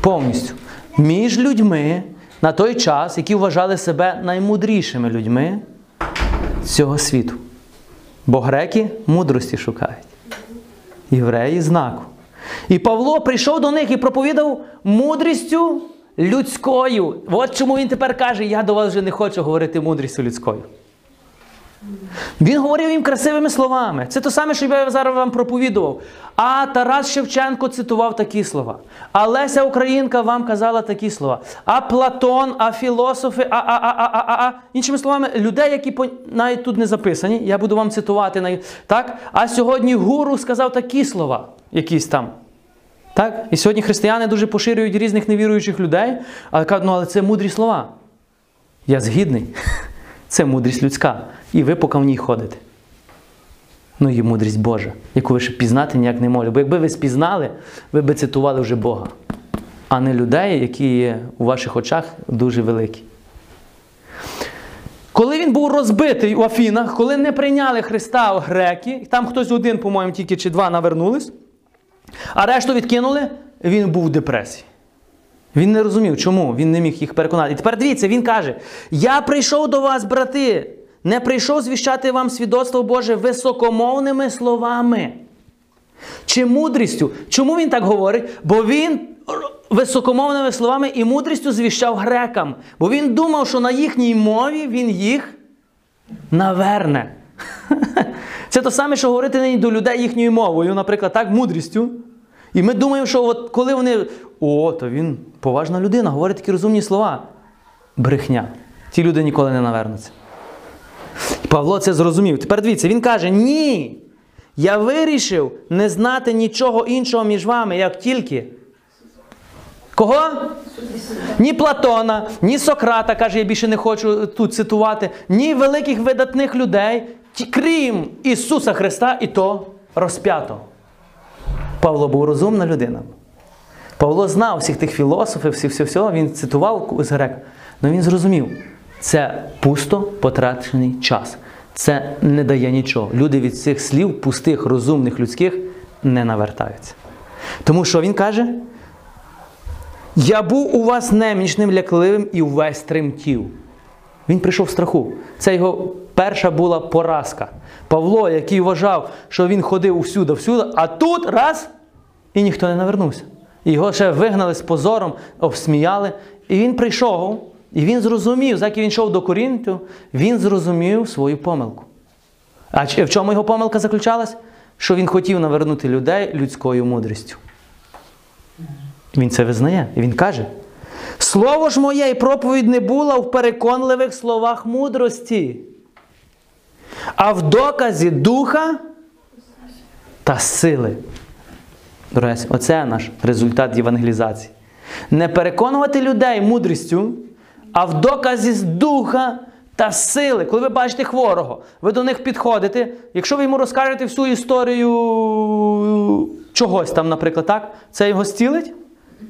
Повністю. Між людьми на той час, які вважали себе наймудрішими людьми цього світу. Бо греки мудрості шукають, євреї знаку. І Павло прийшов до них і проповідав мудрістю людською. От чому він тепер каже: я до вас вже не хочу говорити мудрістю людською. Він говорив їм красивими словами. Це те саме, що я зараз вам проповідував. А Тарас Шевченко цитував такі слова. А Леся Українка вам казала такі слова. А Платон, а філософи, а, а, а, а, а, а. Іншими словами, людей, які навіть тут не записані, я буду вам цитувати. Так? А сьогодні гуру сказав такі слова, якісь там. Так? І сьогодні християни дуже поширюють різних невіруючих людей, але кажуть, ну але це мудрі слова. Я згідний. Це мудрість людська. І ви поки в ній ходите. Ну і мудрість Божа, яку ви ще пізнати ніяк не можете. Бо якби ви спізнали, ви би цитували вже Бога, а не людей, які є у ваших очах дуже великі. Коли він був розбитий у Афінах, коли не прийняли Христа у греки, там хтось один, по-моєму, тільки чи два навернулись, а решту відкинули, він був в депресії. Він не розумів, чому він не міг їх переконати. І тепер дивіться, він каже: Я прийшов до вас, брати, не прийшов звіщати вам свідоцтво Боже високомовними словами. Чи мудрістю? Чому він так говорить? Бо він високомовними словами і мудрістю звіщав грекам. Бо він думав, що на їхній мові він їх наверне. [LAUGHS] Це те саме, що говорити нині до людей їхньою мовою, наприклад, так, мудрістю. І ми думаємо, що от коли вони. О, то він поважна людина, говорить такі розумні слова. Брехня. Ті люди ніколи не навернуться. Павло це зрозумів. Тепер дивіться, він каже: ні. Я вирішив не знати нічого іншого між вами, як тільки. Кого? Ні Платона, ні Сократа, каже, я більше не хочу тут цитувати, ні великих видатних людей, крім Ісуса Христа, і то розп'ятого. Павло був розумна людина. Павло знав всіх тих філософів, всіх всього, всього, він цитував з грек. Але він зрозумів, це пусто потрачений час. Це не дає нічого. Люди від цих слів, пустих, розумних, людських, не навертаються. Тому що він каже: Я був у вас немічним, лякливим і увесь тремтів. Він прийшов в страху. Це його перша була поразка. Павло, який вважав, що він ходив усюди, всюди, а тут раз і ніхто не навернувся. Його ще вигнали з позором, обсміяли. І він прийшов, і він зрозумів, як він йшов до Корінту, він зрозумів свою помилку. А в чому його помилка заключалась? Що він хотів навернути людей людською мудрістю. Він це визнає. І він каже: Слово ж моє і проповідь не була в переконливих словах мудрості, а в доказі духа та сили. Дорогі, оце наш результат євангелізації. Не переконувати людей мудрістю, а в доказі з духа та сили. Коли ви бачите хворого, ви до них підходите. Якщо ви йому розкажете всю історію чогось там, наприклад, так, це його стілить?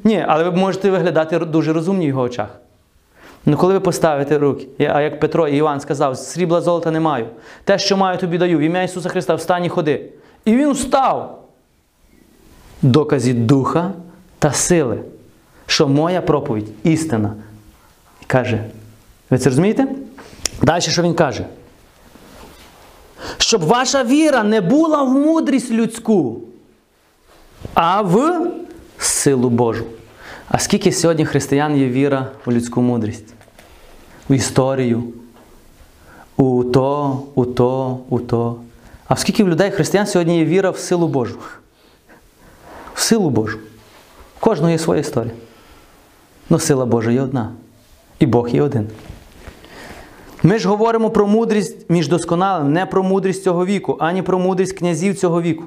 Ні, але ви можете виглядати дуже розумні в його очах. Ну, коли ви поставите руки, а як Петро і Іван сказав, срібла золота не маю. Те, що маю, тобі даю, в ім'я Ісуса Христа, встань і ходи. І він встав. Доказі духа та сили, що моя проповідь істина. І каже, ви це розумієте? Далі що він каже? Щоб ваша віра не була в мудрість людську, а в силу Божу. А скільки сьогодні християн є віра у людську мудрість? У історію, у то, у то, у то. А скільки в людей християн сьогодні є віра в силу Божу? В силу Божу. У кожного є своя історія. Но сила Божа є одна. І Бог є один. Ми ж говоримо про мудрість між досконалим, не про мудрість цього віку, ані про мудрість князів цього віку.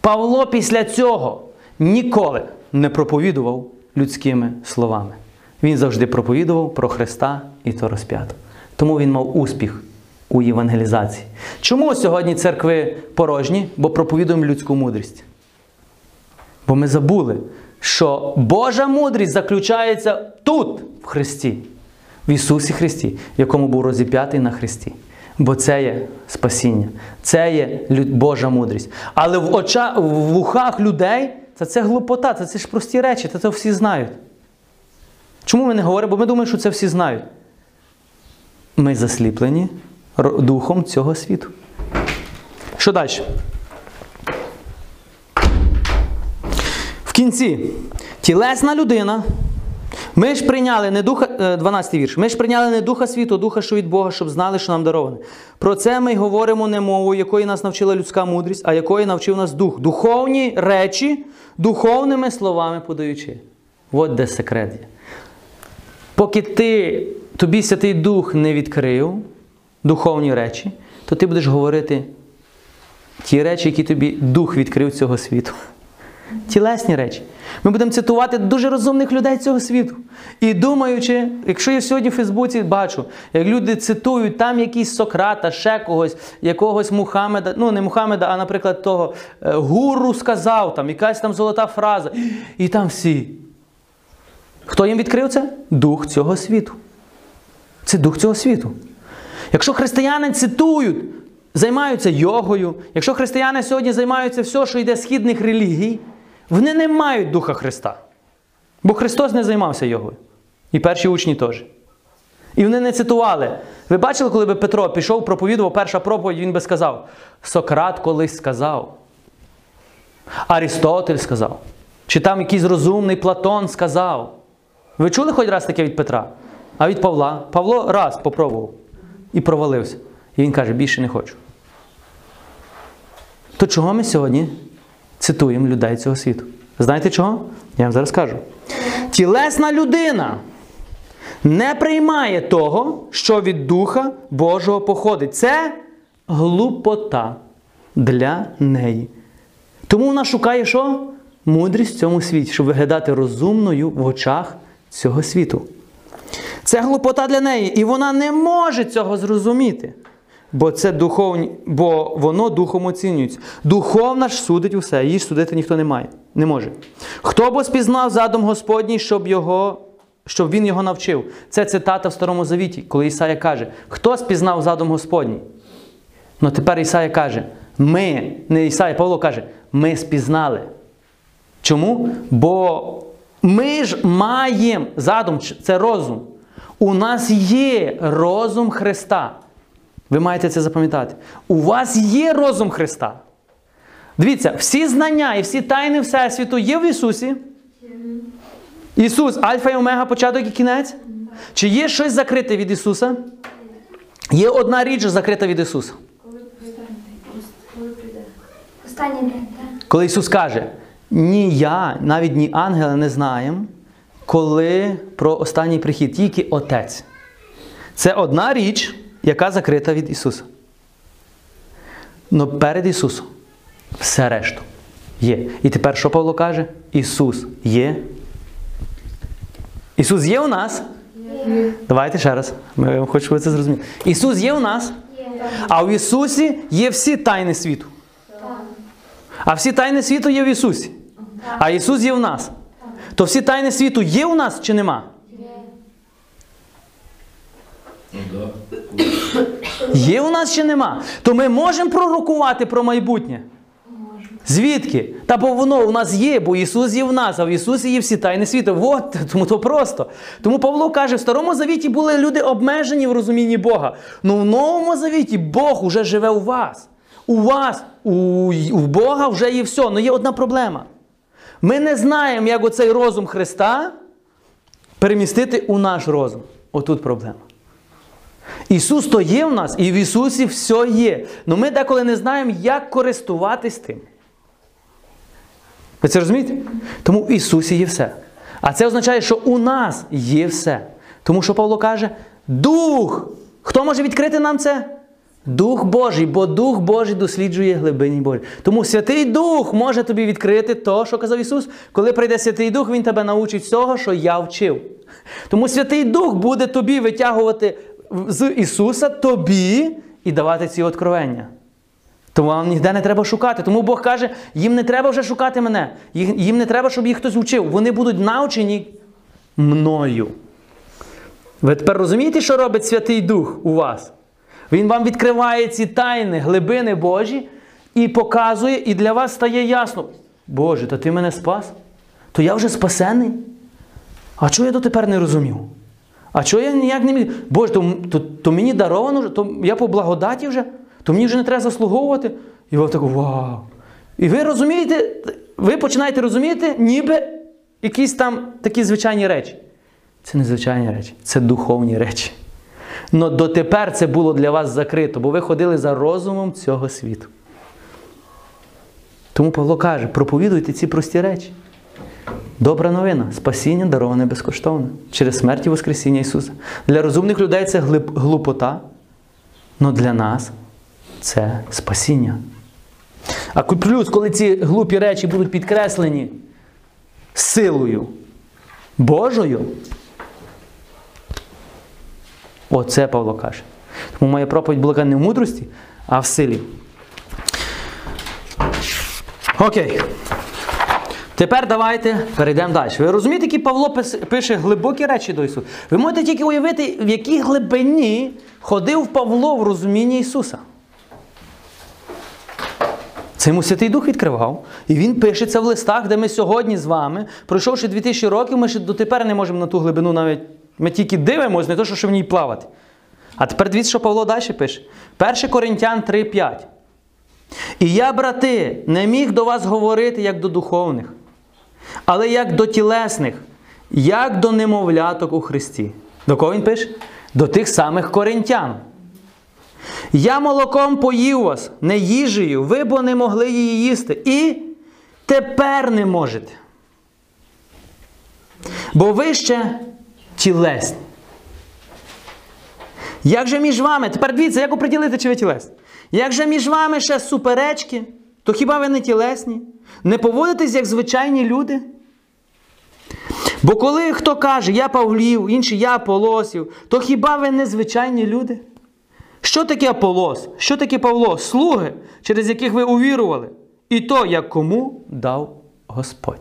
Павло після цього ніколи не проповідував людськими словами. Він завжди проповідував про Христа і то розп'ято. Тому він мав успіх у євангелізації. Чому сьогодні церкви порожні? Бо проповідуємо людську мудрість. Бо ми забули, що Божа мудрість заключається тут, в Христі, в Ісусі Христі, якому був розіп'ятий на Христі. Бо це є спасіння, це є Божа мудрість. Але в, очах, в ухах людей це, це глупота, це, це ж прості речі, це, це всі знають. Чому ми не говоримо? Бо ми думаємо, що це всі знають. Ми засліплені духом цього світу. Що далі? В кінці тілесна людина Ми ж прийняли не духа, е, 12 вірш. Ми ж прийняли не духа світу, духа, що від Бога, щоб знали, що нам дароване. Про це ми говоримо не мовою, якої нас навчила людська мудрість, а якої навчив нас дух. Духовні речі, духовними словами подаючи. От де секрет є. Поки ти, тобі Святий Дух не відкрив духовні речі, то ти будеш говорити ті речі, які тобі Дух відкрив цього світу. Тілесні речі. Ми будемо цитувати дуже розумних людей цього світу. І думаючи, якщо я сьогодні в Фейсбуці бачу, як люди цитують там якийсь Сократа, ще когось, якогось Мухаммеда, ну не Мухаммеда, а, наприклад, того е, гуру сказав, там якась там золота фраза. І там всі. Хто їм відкрив це? Дух цього світу. Це дух цього світу. Якщо християни цитують, займаються йогою, якщо християни сьогодні займаються все, що йде східних релігій, вони не мають Духа Христа. Бо Христос не займався йогою. І перші учні теж. І вони не цитували. Ви бачили, коли би Петро пішов, проповідував перша проповідь, він би сказав: Сократ колись сказав. Арістотель сказав. Чи там якийсь розумний Платон сказав. Ви чули хоч раз таке від Петра? А від Павла? Павло раз попробував і провалився. І він каже, більше не хочу. То чого ми сьогодні цитуємо людей цього світу? Знаєте чого? Я вам зараз скажу. Тілесна людина не приймає того, що від Духа Божого походить. Це глупота для неї. Тому вона шукає що? Мудрість в цьому світі, щоб виглядати розумною в очах цього світу. Це глупота для неї, і вона не може цього зрозуміти. Бо це духовні, бо воно духом оцінюється. Духовна ж судить усе, її ж судити ніхто не має, не може. Хто бо спізнав задум Господній, щоб, його, щоб він його навчив? Це цитата в Старому Завіті, коли Ісая каже: Хто спізнав задум Господній? Ну тепер Ісая каже: ми, не Ісая, Павло каже, ми спізнали. Чому? Бо ми ж маємо задум, це розум. У нас є розум Христа. Ви маєте це запам'ятати. У вас є розум Христа. Дивіться, всі знання і всі тайни Всесвіту є в Ісусі. Ісус, Альфа і Омега, початок і кінець. Чи є щось закрите від Ісуса? Є одна річ закрита від Ісуса. Коли Ісус каже, ні я, навіть ні ангели не знаємо, коли про останній прихід, тільки Отець. Це одна річ, яка закрита від Ісуса. Но перед Ісусом все решту є. І тепер що Павло каже? Ісус є. Ісус є у нас. Давайте ще раз. Хочемо, щоб ви це зрозуміли. Ісус є у нас, Є. а в Ісусі є всі тайни світу. А всі тайни світу є в Ісусі. А Ісус є в нас. То всі тайни світу є у нас чи нема? Є. Є у нас чи нема? То ми можемо пророкувати про майбутнє. Звідки? Та бо воно у нас є, бо Ісус є в нас, а в Ісусі є всі тайни світу. От, [LAUGHS] тому то просто. Тому Павло каже, в Старому Завіті були люди обмежені в розумінні Бога. Ну в Новому Завіті Бог уже живе у вас. У вас, у, у Бога вже є все. Ну є одна проблема. Ми не знаємо, як оцей розум Христа перемістити у наш розум. Отут проблема. Ісус то є в нас, і в Ісусі все є. Але ми деколи не знаємо, як користуватись тим. Ви це розумієте? Тому в Ісусі є все. А це означає, що у нас є все. Тому що Павло каже: Дух. Хто може відкрити нам це? Дух Божий, бо Дух Божий досліджує глибині Божі. Тому Святий Дух може тобі відкрити то, що казав Ісус. Коли прийде Святий Дух, Він тебе научить всього, що я вчив. Тому Святий Дух буде тобі витягувати з Ісуса тобі і давати ці откровення. Тому вам ніде не треба шукати. Тому Бог каже, їм не треба вже шукати мене. Їм не треба, щоб їх хтось вчив. Вони будуть навчені мною. Ви тепер розумієте, що робить Святий Дух у вас? Він вам відкриває ці тайни, глибини Божі і показує, і для вас стає ясно. Боже, то ти мене спас? То я вже спасений? А чого я дотепер не розумів? А чого я ніяк не міг? Боже, то, то, то мені даровано, то я по благодаті вже, то мені вже не треба заслуговувати. І ви так, вау. І ви розумієте, ви починаєте розуміти, ніби якісь там такі звичайні речі. це не звичайні речі, це духовні речі. Но дотепер це було для вас закрито, бо ви ходили за розумом цього світу. Тому Павло каже: проповідуйте ці прості речі. Добра новина, спасіння дароване безкоштовно через смерть і Воскресіння Ісуса. Для розумних людей це глип- глупота, але для нас це спасіння. А плюс, коли ці глупі речі будуть підкреслені силою Божою, оце Павло каже. Тому моя проповідь була не в мудрості, а в силі. Окей. Тепер давайте перейдемо далі. Ви розумієте, які Павло пише глибокі речі до Ісуса? Ви можете тільки уявити, в якій глибині ходив Павло в розумінні Ісуса. Це йому Святий Дух відкривав. І він пише це в листах, де ми сьогодні з вами, пройшовши 2000 років, ми ще дотепер не можемо на ту глибину навіть. Ми тільки дивимося, не то, що в ній плавати. А тепер дивіться, що Павло далі пише. 1 Коринтян 3,5. І я, брати, не міг до вас говорити як до духовних, але як до тілесних, як до немовляток у Христі. До кого він пише? До тих самих коринтян. Я молоком поїв вас, не їжею, ви бо не могли її їсти. І тепер не можете. Бо ви ще тілесні. Як же між вами, тепер дивіться, як оприділити, чи ви тілесні? Як же між вами ще суперечки, то хіба ви не тілесні? Не поводитесь як звичайні люди? Бо коли хто каже, я Павлів, інший я Аполосів, то хіба ви не звичайні люди? Що таке Аполос? Що таке Павло? Слуги, через яких ви увірували. І то, як кому дав Господь.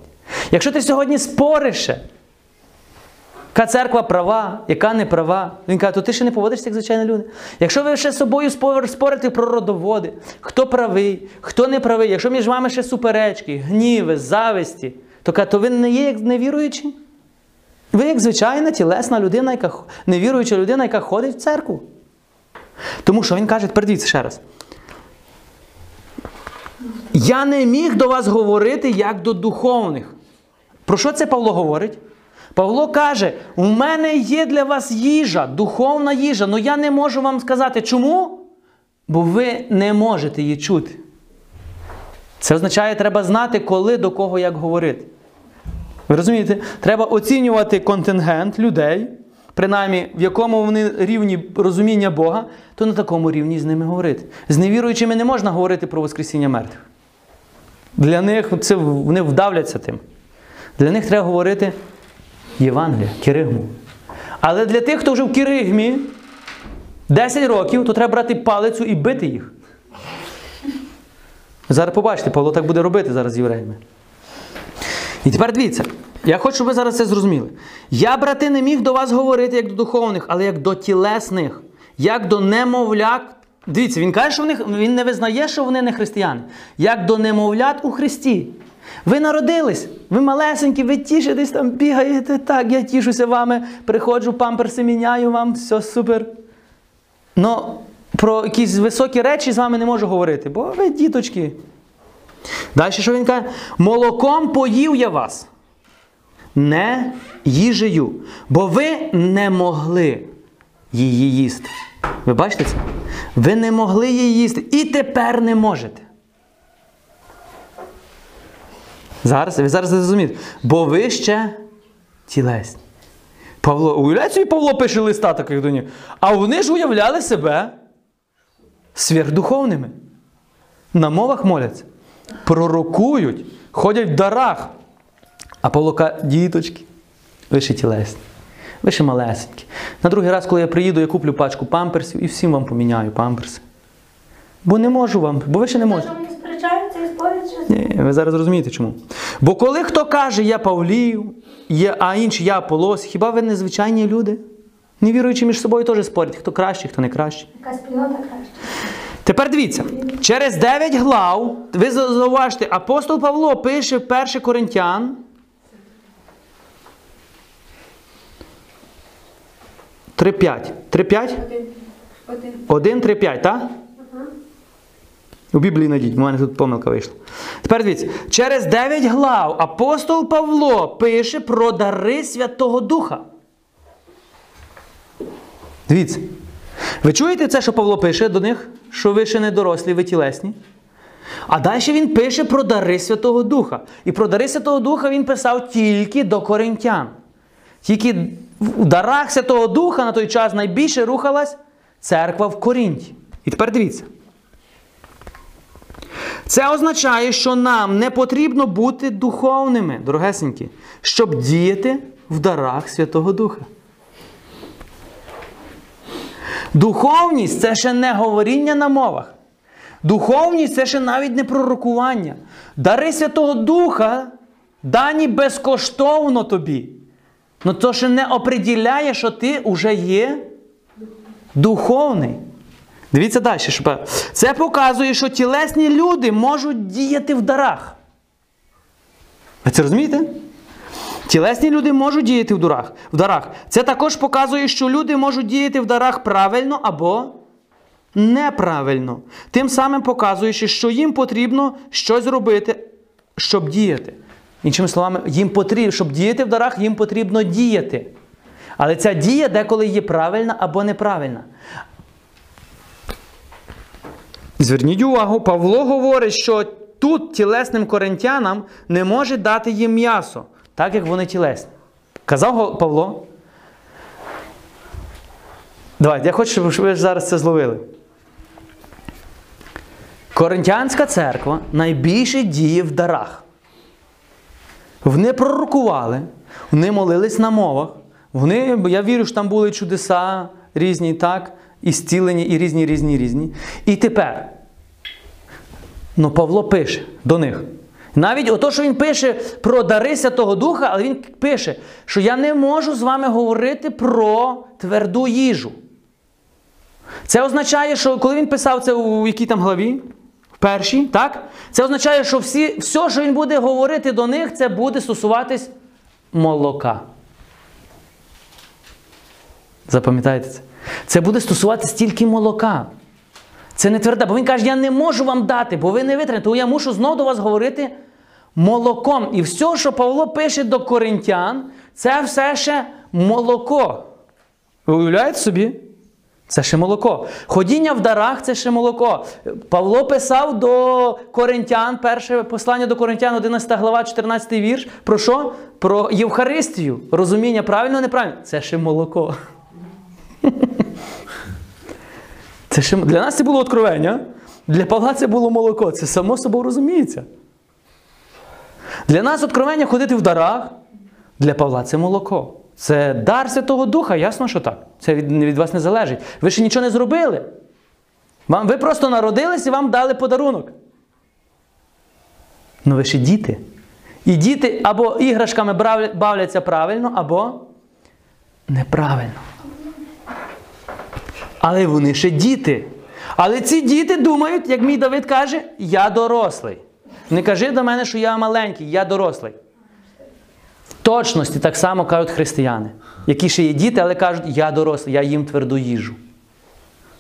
Якщо ти сьогодні спориш, ще, яка церква права, яка не права, він каже, то ти ще не поводишся як звичайні люди. Якщо ви ще з собою спорите про родоводи, хто правий, хто не правий, якщо між вами ще суперечки, гніви, зависті, то, каже, то ви не є як невіруючі? Ви як звичайна тілесна людина, яка невіруюча людина, яка ходить в церкву. Тому що він каже, тепер дивіться ще раз. Я не міг до вас говорити як до духовних. Про що це Павло говорить? Павло каже: у мене є для вас їжа, духовна їжа, але я не можу вам сказати. Чому? Бо ви не можете її чути. Це означає, треба знати, коли до кого як говорити. Ви розумієте? Треба оцінювати контингент людей, принаймні в якому вони рівні розуміння Бога, то на такому рівні з ними говорити. З невіруючими не можна говорити про Воскресіння мертвих. Для них це вони вдавляться тим. Для них треба говорити Євангелія, Киригму. Але для тих, хто вже в Киригмі 10 років, то треба брати палицю і бити їх. Зараз побачите, Павло так буде робити зараз з євреями. І тепер дивіться, я хочу, щоб ви зараз це зрозуміли. Я, брати, не міг до вас говорити як до духовних, але як до тілесних, як до немовляк. Дивіться, він каже, що в них, він не визнає, що вони не християни, як до немовлят у Христі. Ви народились, ви малесенькі, ви тішитесь там, бігаєте так, я тішуся вами, приходжу, памперси міняю вам, все супер. Но про якісь високі речі з вами не можу говорити, бо ви діточки. Далі що він каже? Молоком поїв я вас, не їжею, бо ви не могли її їсти. Ви бачите це? Ви не могли її їсти і тепер не можете. Зараз, ви зараз зрозумієте. Бо ви ще тілесні. Павло, уявляєте, собі Павло пише листа таких до них. А вони ж уявляли себе сверхдуховними. На мовах моляться, пророкують, ходять в дарах. А Павло каже, діточки, ви ще тілесні, ви ще малесенькі. На другий раз, коли я приїду, я куплю пачку памперсів і всім вам поміняю памперси. Бо не можу вам, бо ви ще не можете. Ні, ви зараз розумієте чому. Бо коли хто каже, я Павлів, є, а інший я Аполос, хіба ви не звичайні люди? Не віруючи між собою теж спорять, хто кращий, хто не кращий. яка спільнота краще. Тепер дивіться, через 9 глав, ви за- зауважте, апостол Павло пише в 1 Коринтян. Три п'ять. Три п'ять? Один. Один, три, п'ять, так? У Біблії найдіть, у мене тут помилка вийшла. Тепер дивіться, через 9 глав апостол Павло пише про дари Святого Духа. Дивіться. Ви чуєте це, що Павло пише до них, що ви ще не дорослі, ви тілесні? А далі він пише про дари Святого Духа. І про дари Святого Духа він писав тільки до коринтян. Тільки в дарах Святого Духа на той час найбільше рухалась церква в Корінті. І тепер дивіться. Це означає, що нам не потрібно бути духовними, дорогесенькі, щоб діяти в дарах Святого Духа. Духовність це ще не говоріння на мовах. Духовність це ще навіть не пророкування. Дари Святого Духа дані безкоштовно тобі. Ну то ще не оприділяє, що ти вже є духовний. Дивіться далі. щоб- Це показує, що тілесні люди можуть діяти в дарах. Ви це розумієте? Тілесні люди можуть діяти в дарах. в дарах. Це також показує, що люди можуть діяти в дарах правильно або неправильно. Тим самим показуючи, що їм потрібно щось робити, щоб діяти. Іншими словами, їм потрібно, щоб діяти в дарах, їм потрібно діяти. Але ця дія деколи є правильна або неправильна. Зверніть увагу, Павло говорить, що тут тілесним коринтянам не може дати їм м'ясо, так як вони тілесні. Казав Павло. Давайте, я хочу, щоб ви зараз це зловили. Коринтянська церква найбільше діє в дарах. Вони пророкували, вони молились на мовах. Вони, я вірю, що там були чудеса різні, так, і зцілені, і різні, різні, різні. І тепер, ну Павло пише до них. Навіть ото, що він пише про дари Святого Духа, але він пише, що я не можу з вами говорити про тверду їжу. Це означає, що коли він писав це у якій там главі? В першій, так? Це означає, що всі, все, що він буде говорити до них, це буде стосуватись молока. Запам'ятайте це. Це буде стосуватись тільки молока. Це не тверде, бо він каже, я не можу вам дати, бо ви не витримаєте, тому я мушу знову до вас говорити молоком. І все, що Павло пише до коринтян, це все ще молоко. Ви уявляєте собі? Це ще молоко. Ходіння в дарах це ще молоко. Павло писав до коринтян, перше послання до коринтян, 11 глава, 14 вірш. Про що? Про Євхаристію. Розуміння правильно, неправильно? Це ще молоко. Це ще... Для нас це було откровення. Для Павла це було молоко. Це само собою розуміється. Для нас откровення ходити в дарах. Для Павла це молоко. Це дар Святого Духа, ясно, що так. Це від, від вас не залежить. Ви ще нічого не зробили. Вам, ви просто народились і вам дали подарунок. Ну ви ще діти. І діти або іграшками бавляться правильно, або неправильно. Але вони ще діти. Але ці діти думають, як мій Давид каже, я дорослий. Не кажи до мене, що я маленький, я дорослий. В точності так само кажуть християни, які ще є діти, але кажуть, я дорослий, я їм тверду їжу.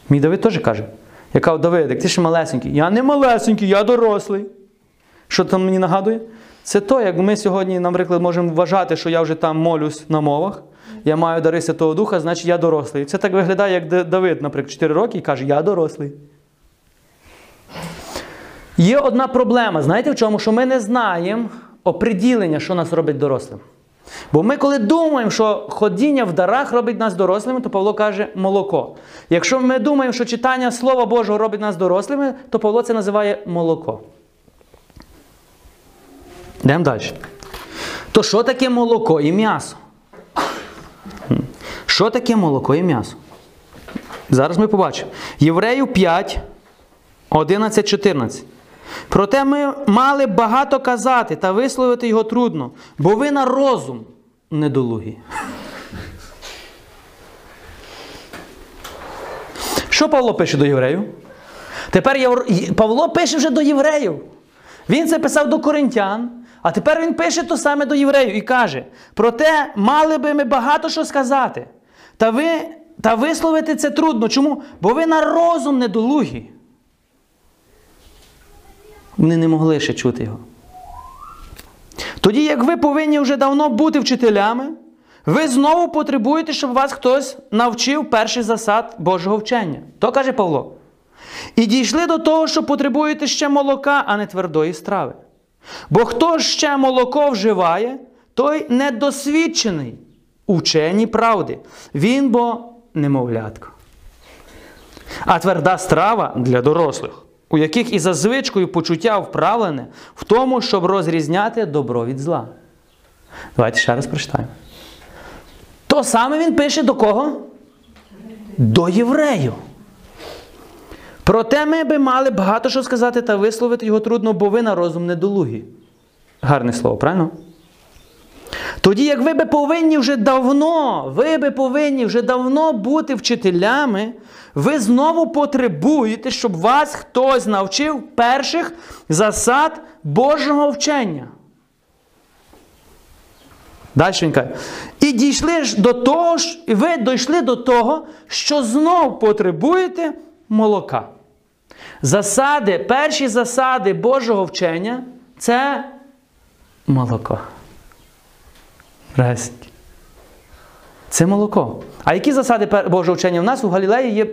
Мій Давид теж каже. Я кажу, Давидик, ти ще малесенький. Я не малесенький, я дорослий. Що там мені нагадує? Це то, як ми сьогодні, наприклад, можемо вважати, що я вже там молюсь на мовах, я маю дари Святого Духа, значить я дорослий. Це так виглядає, як Давид, наприклад, 4 роки і каже, я дорослий. Є одна проблема, знаєте в чому? Що ми не знаємо оприділення, що нас робить дорослим. Бо ми, коли думаємо, що ходіння в дарах робить нас дорослими, то Павло каже молоко. Якщо ми думаємо, що читання Слова Божого робить нас дорослими, то Павло це називає молоко. Йдемо далі. То що таке молоко і м'ясо? Що таке молоко і м'ясо? Зараз ми побачимо. Євреїв 5, 11, 14. Проте ми мали багато казати та висловити його трудно, бо ви на розум недолугі. Що Павло пише до євреїв? Тепер Євро- Павло пише вже до євреїв. Він це писав до коринтян, а тепер він пише то саме до євреїв і каже: проте мали би ми багато що сказати. Та ви, та висловити це трудно. Чому? Бо ви на розум недолугі. Вони не могли ще чути його. Тоді, як ви повинні вже давно бути вчителями, ви знову потребуєте, щоб вас хтось навчив перший засад Божого вчення. То каже Павло. І дійшли до того, що потребуєте ще молока, а не твердої страви. Бо хто ще молоко вживає, той недосвідчений у вченні правди. Він бо немовлятко. А тверда страва для дорослих, у яких і за звичкою почуття вправлене в тому, щоб розрізняти добро від зла. Давайте ще раз прочитаємо. То саме він пише до кого? До євреїв. Проте ми би мали багато що сказати та висловити його трудно, бо ви на розум недолугі. Гарне слово, правильно? Тоді, як ви би повинні вже давно, ви би повинні вже давно бути вчителями, ви знову потребуєте, щоб вас хтось навчив перших засад Божого вчення. Далі він каже. І дійшли ж до того, і ви дійшли до того, що знов потребуєте молока. Засади, перші засади Божого вчення це молоко. Це молоко. А які засади Божого вчення? У нас у Галілеї є,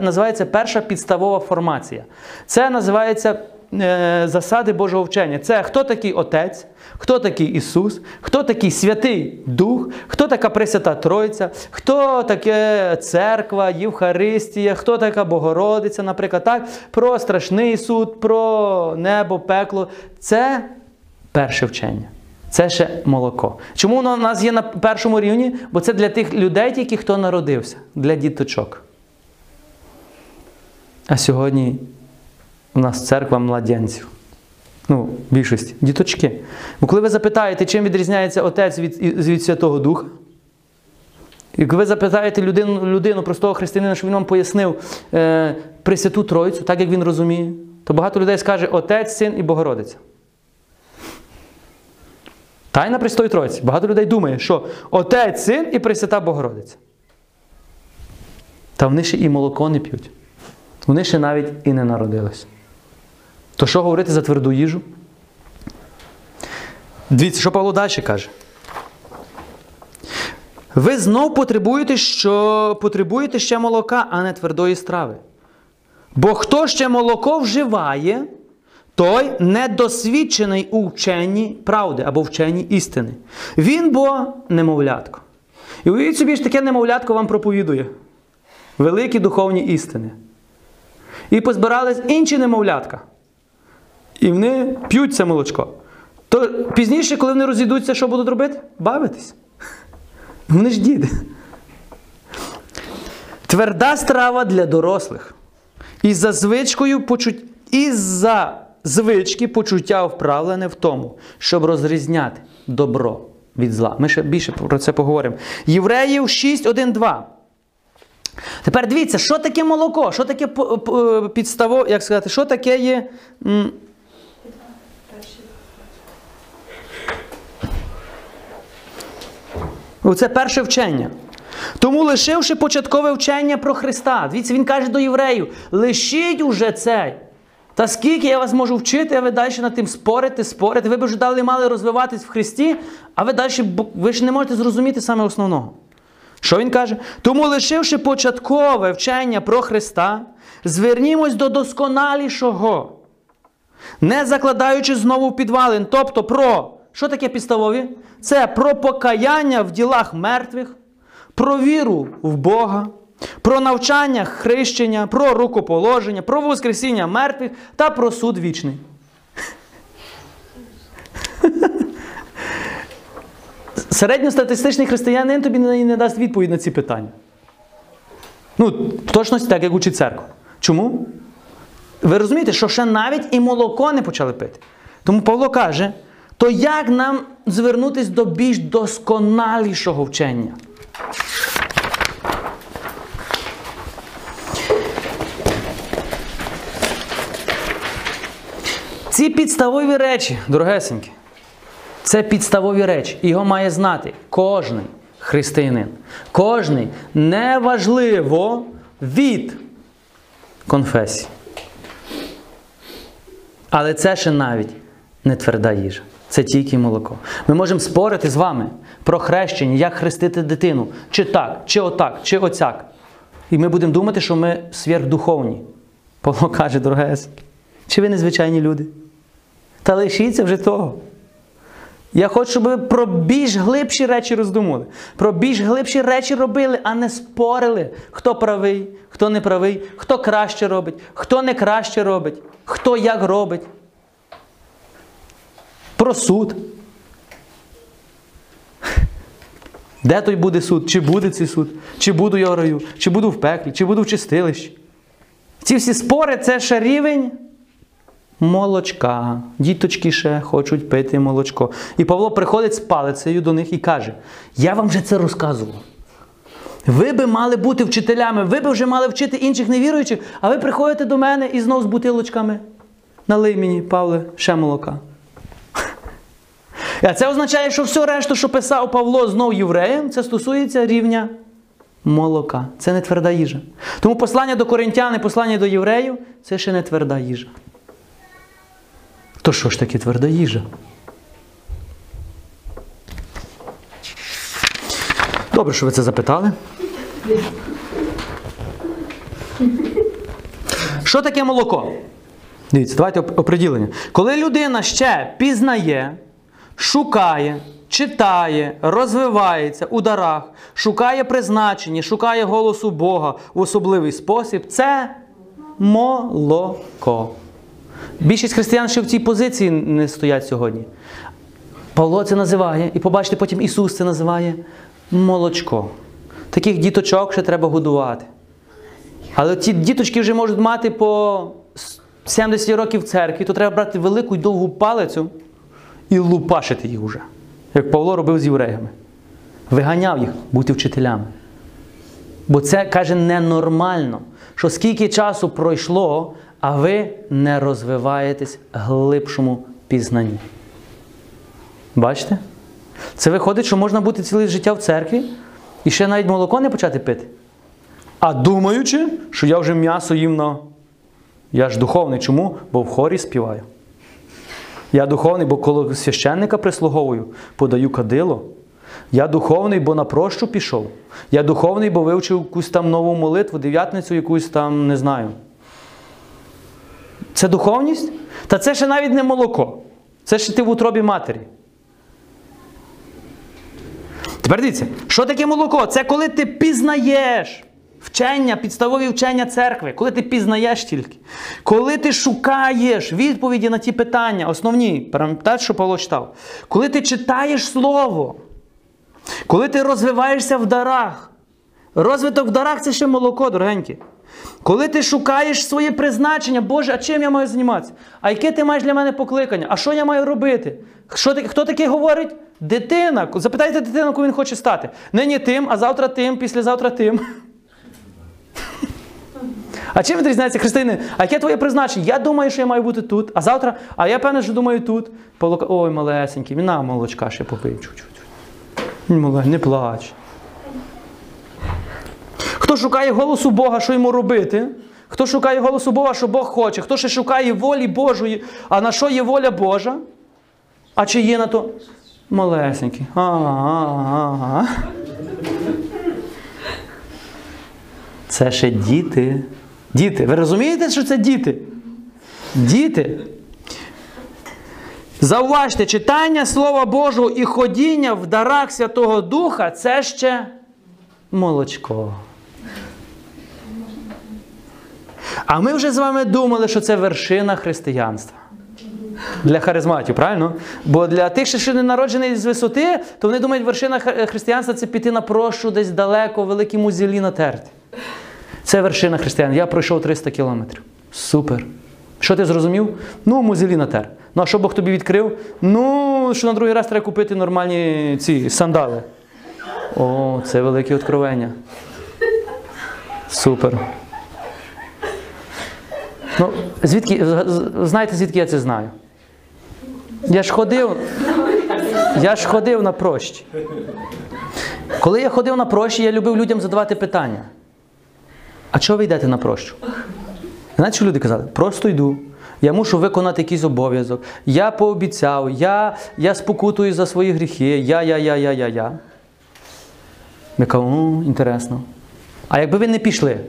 називається перша підставова формація. Це називається е, засади Божого вчення. Це хто такий Отець, хто такий Ісус, хто такий Святий Дух, хто така Пресвята Тройця, хто таке церква, Євхаристія, хто така Богородиця, наприклад, так? про страшний суд, про небо, пекло. Це перше вчення. Це ще молоко. Чому воно у нас є на першому рівні? Бо це для тих людей, тільки хто народився, для діточок. А сьогодні у нас церква младенців. Ну, в більшості. Діточки. Бо коли ви запитаєте, чим відрізняється Отець від, від Святого Духа, і коли ви запитаєте людину, людину простого християнина, щоб він вам пояснив е, Пресвяту Тройцю, так як він розуміє, то багато людей скаже Отець, Син і Богородиця. Тайна Престої Тройці. Багато людей думає, що Отець, Син і Пресвята Богородиця. Та вони ще і молоко не п'ють. Вони ще навіть і не народились. То що говорити за тверду їжу? Дивіться, що Павло далі каже. Ви знов потребуєте, що потребуєте ще молока, а не твердої страви. Бо хто ще молоко вживає, той недосвідчений у вченні правди або вченні істини. Він бо немовлятко. І уявіть собі, що таке немовлятко вам проповідує великі духовні істини. І позбирались інші немовлятка. І вони п'ють це молочко. То пізніше, коли вони розійдуться, що будуть робити? Бавитись. Вони ж діти. Тверда страва для дорослих. І за звичкою почуть... і за звички почуття вправлене в тому, щоб розрізняти добро від зла. Ми ще більше про це поговоримо. Євреїв 6, 1, 2. Тепер дивіться, що таке молоко? Що таке підставо, як сказати, що таке є. Оце перше вчення. Тому, лишивши початкове вчення про Христа, дивіться, він каже до євреїв: лишіть уже цей. Та скільки я вас можу вчити, а ви далі над тим спорите, спорите. Ви б вже далі мали розвиватись в Христі, а ви далі ви ж не можете зрозуміти саме основного. Що він каже? Тому, лишивши початкове вчення про Христа, звернімось до досконалішого, не закладаючи знову підвалин, тобто про що таке підставові? Це про покаяння в ділах мертвих, про віру в Бога, про навчання хрещення, про рукоположення, про воскресіння мертвих та про суд вічний. Середньостатистичний християнин тобі не, дасть відповідь на ці питання. Ну, в точності так, як учить церква. Чому? Ви розумієте, що ще навіть і молоко не почали пити. Тому Павло каже: то як нам звернутися до більш досконалішого вчення? Ці підставові речі, дорогесенькі, це підставові речі. Його має знати кожний християнин. Кожний неважливо від конфесії. Але це ще навіть не тверда їжа. Це тільки молоко. Ми можемо спорити з вами про хрещення, як хрестити дитину, чи так, чи отак, чи оцяк. І ми будемо думати, що ми сверхдуховні. Павло каже, дорогес, чи ви незвичайні люди? Та лишіться вже того. Я хочу, щоб ви про більш глибші речі роздумували. Про більш глибші речі робили, а не спорили, хто правий, хто не правий, хто краще робить, хто не краще робить, хто як робить. Про суд. Де той буде суд? Чи буде цей суд? Чи буду я в раю? Чи буду в пеклі, чи буду в чистилищі? Ці всі спори це ще рівень молочка. Діточки ще хочуть пити молочко. І Павло приходить з палицею до них і каже: Я вам вже це розказував. Ви би мали бути вчителями, ви би вже мали вчити інших невіруючих, а ви приходите до мене і знов з бутилочками. Налий мені, Павле, ще молока. А це означає, що все решту, що писав Павло знов євреям, це стосується рівня молока. Це не тверда їжа. Тому послання до коринтян і послання до євреїв це ще не тверда їжа. То що ж таке тверда їжа? Добре, що ви це запитали. Що таке молоко? Дивіться, давайте оприділення. Коли людина ще пізнає, шукає, читає, розвивається у дарах, шукає призначення, шукає голосу Бога в особливий спосіб, це молоко. Більшість християн ще в цій позиції не стоять сьогодні. Павло це називає, і побачите, потім Ісус це називає молочко. Таких діточок ще треба годувати. Але ті діточки вже можуть мати по 70 років церкві, то треба брати велику й довгу палицю і лупашити їх уже. Як Павло робив з євреями. Виганяв їх бути вчителями. Бо це каже ненормально, що скільки часу пройшло, а ви не розвиваєтесь глибшому пізнанні. Бачите? Це виходить, що можна бути ціле життя в церкві і ще навіть молоко не почати пити. А думаючи, що я вже м'ясо їм на. Я ж духовний. Чому? Бо в хорі співаю. Я духовний, бо коло священника прислуговую, подаю кадило. Я духовний, бо на прощу пішов. Я духовний, бо вивчив якусь там нову молитву, дев'ятницю, якусь там не знаю. Це духовність? Та це ще навіть не молоко. Це ще ти в утробі матері. Тепер дивіться, що таке молоко? Це коли ти пізнаєш вчення, підставові вчення церкви, коли ти пізнаєш тільки, коли ти шукаєш відповіді на ті питання, основні, пам'ятаєте, що Павло читав, коли ти читаєш Слово, коли ти розвиваєшся в дарах. Розвиток в дарах це ще молоко, дорогенькі. Коли ти шукаєш своє призначення, Боже, а чим я маю займатися? А яке ти маєш для мене покликання? А що я маю робити? Що, хто таке говорить? Дитина. Запитайте дитину, кого він хоче стати. Нині тим, а завтра тим, післязавтра тим. А чим відрізняється християни? А яке твоє призначення? Я думаю, що я маю бути тут, а завтра, а я певне, що думаю тут. Ой, малесенький, на молочка ще попий чуть-чуть. Не плач. Хто шукає голосу Бога, що йому робити? Хто шукає голосу Бога, що Бог хоче? Хто ще шукає волі Божої, а на що є воля Божа? А чи є на то малесенький? Ага. Це ще діти. Діти. Ви розумієте, що це діти? Діти. Зауважте, читання Слова Божого і ходіння в дарах Святого Духа це ще молочко. А ми вже з вами думали, що це вершина християнства. Для харизматів, правильно? Бо для тих, що не народжений з висоти, то вони думають, вершина християнства це піти на прощу десь далеко, великі музілі натерти. Це вершина християн. Я пройшов 300 кілометрів. Супер. Що ти зрозумів? Ну, музелі натер. Ну, а що Бог тобі відкрив? Ну, що на другий раз треба купити нормальні ці сандали. О, це велике откровення. Супер. Ну, звідки, знаєте, звідки я це знаю? Я ж ходив. Я ж ходив на прощі. Коли я ходив на прощі, я любив людям задавати питання. А чого ви йдете на прощу? Знаєте, що люди казали? Просто йду. Я мушу виконати якийсь обов'язок. Я пообіцяв, я, я спокутую за свої гріхи, я, я, я, я, я, я. Я кажу, ну, інтересно. А якби ви не пішли,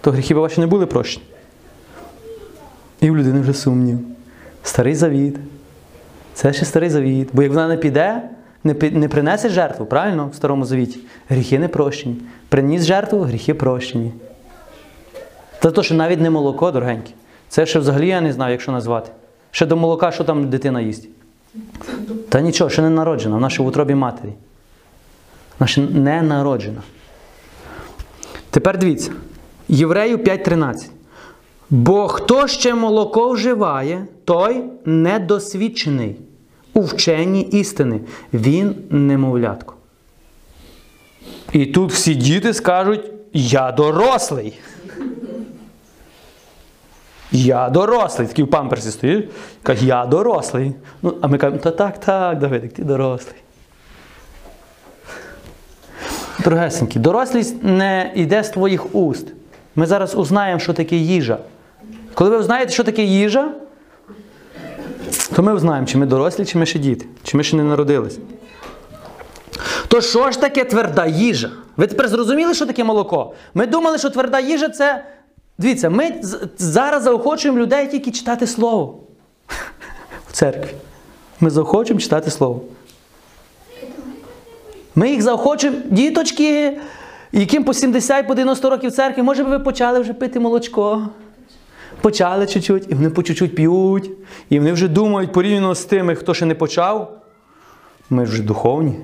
то гріхи б ваші не були прощені. І в людини вже сумнів. Старий завіт. Це ще старий завіт. Бо як вона не піде, не, не принесе жертву, правильно, в старому завіті, гріхи не прощені. Приніс жертву, гріхи прощені. Це то, що навіть не молоко, дорогенькі. Це ще взагалі я не знаю, як що назвати. Ще до молока, що там дитина їсть. Та нічого, ще не народжена, вона ще в утробі матері. Вона ще не народжена. Тепер дивіться. Єврею 5.13. Бо хто ще молоко вживає, той недосвідчений у вченні істини. Він немовлятко. І тут всі діти скажуть: Я дорослий. Я дорослий. Такий в памперсі стоїть. Каже, я дорослий. Ну, а ми кажемо, та так, так, Давидик, ти дорослий. Дорогесенькі, дорослість не йде з твоїх уст. Ми зараз узнаємо, що таке їжа. Коли ви знаєте, що таке їжа, то ми узнаємо, чи ми дорослі, чи ми ще діти, чи ми ще не народились. То що ж таке тверда їжа? Ви тепер зрозуміли, що таке молоко? Ми думали, що тверда їжа це. Дивіться, ми зараз заохочуємо людей тільки читати слово в церкві. Ми заохочуємо читати слово. Ми їх заохочуємо, діточки, яким по 70 по 90 років в церкві, може би ви почали вже пити молочко. Почали чуть-чуть, і вони по чуть-чуть п'ють. І вони вже думають порівняно з тими, хто ще не почав. Ми вже духовні.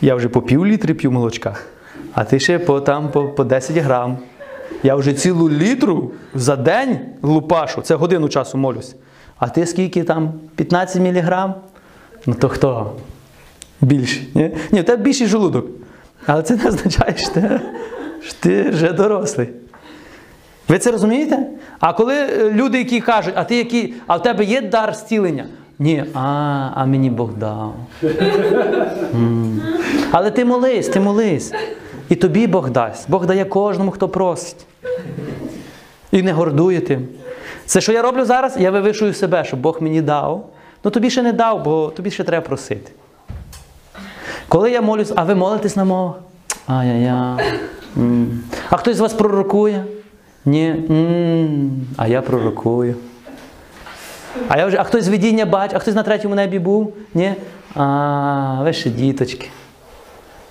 Я вже по пів літри п'ю молочка, а ти ще по, там, по, по 10 грам. Я вже цілу літру за день лупашу, це годину часу молюсь. А ти скільки там? 15 міліграм? Ну то хто? Більший. Ні, ні в тебе більший желудок. Але це не означає, що ти, що ти вже дорослий. Ви це розумієте? А коли е, люди, які кажуть, а ти який, а в тебе є дар зцілення? Ні, а, а мені Бог дав. [LAUGHS] М. Але ти молись, ти молись. І тобі Бог дасть. Бог дає кожному, хто просить. І не гордує тим. Це, що я роблю зараз, я вивишую себе, щоб Бог мені дав. Ну тобі ще не дав, бо тобі ще треба просити. Коли я молюсь, а ви молитесь на мовах? Ай-яй-яй. А хтось з вас пророкує? Ні. А я пророкую. А я вже, а хтось видіння бачить, а хтось на третьому небі був? Ні? А, ви ще діточки.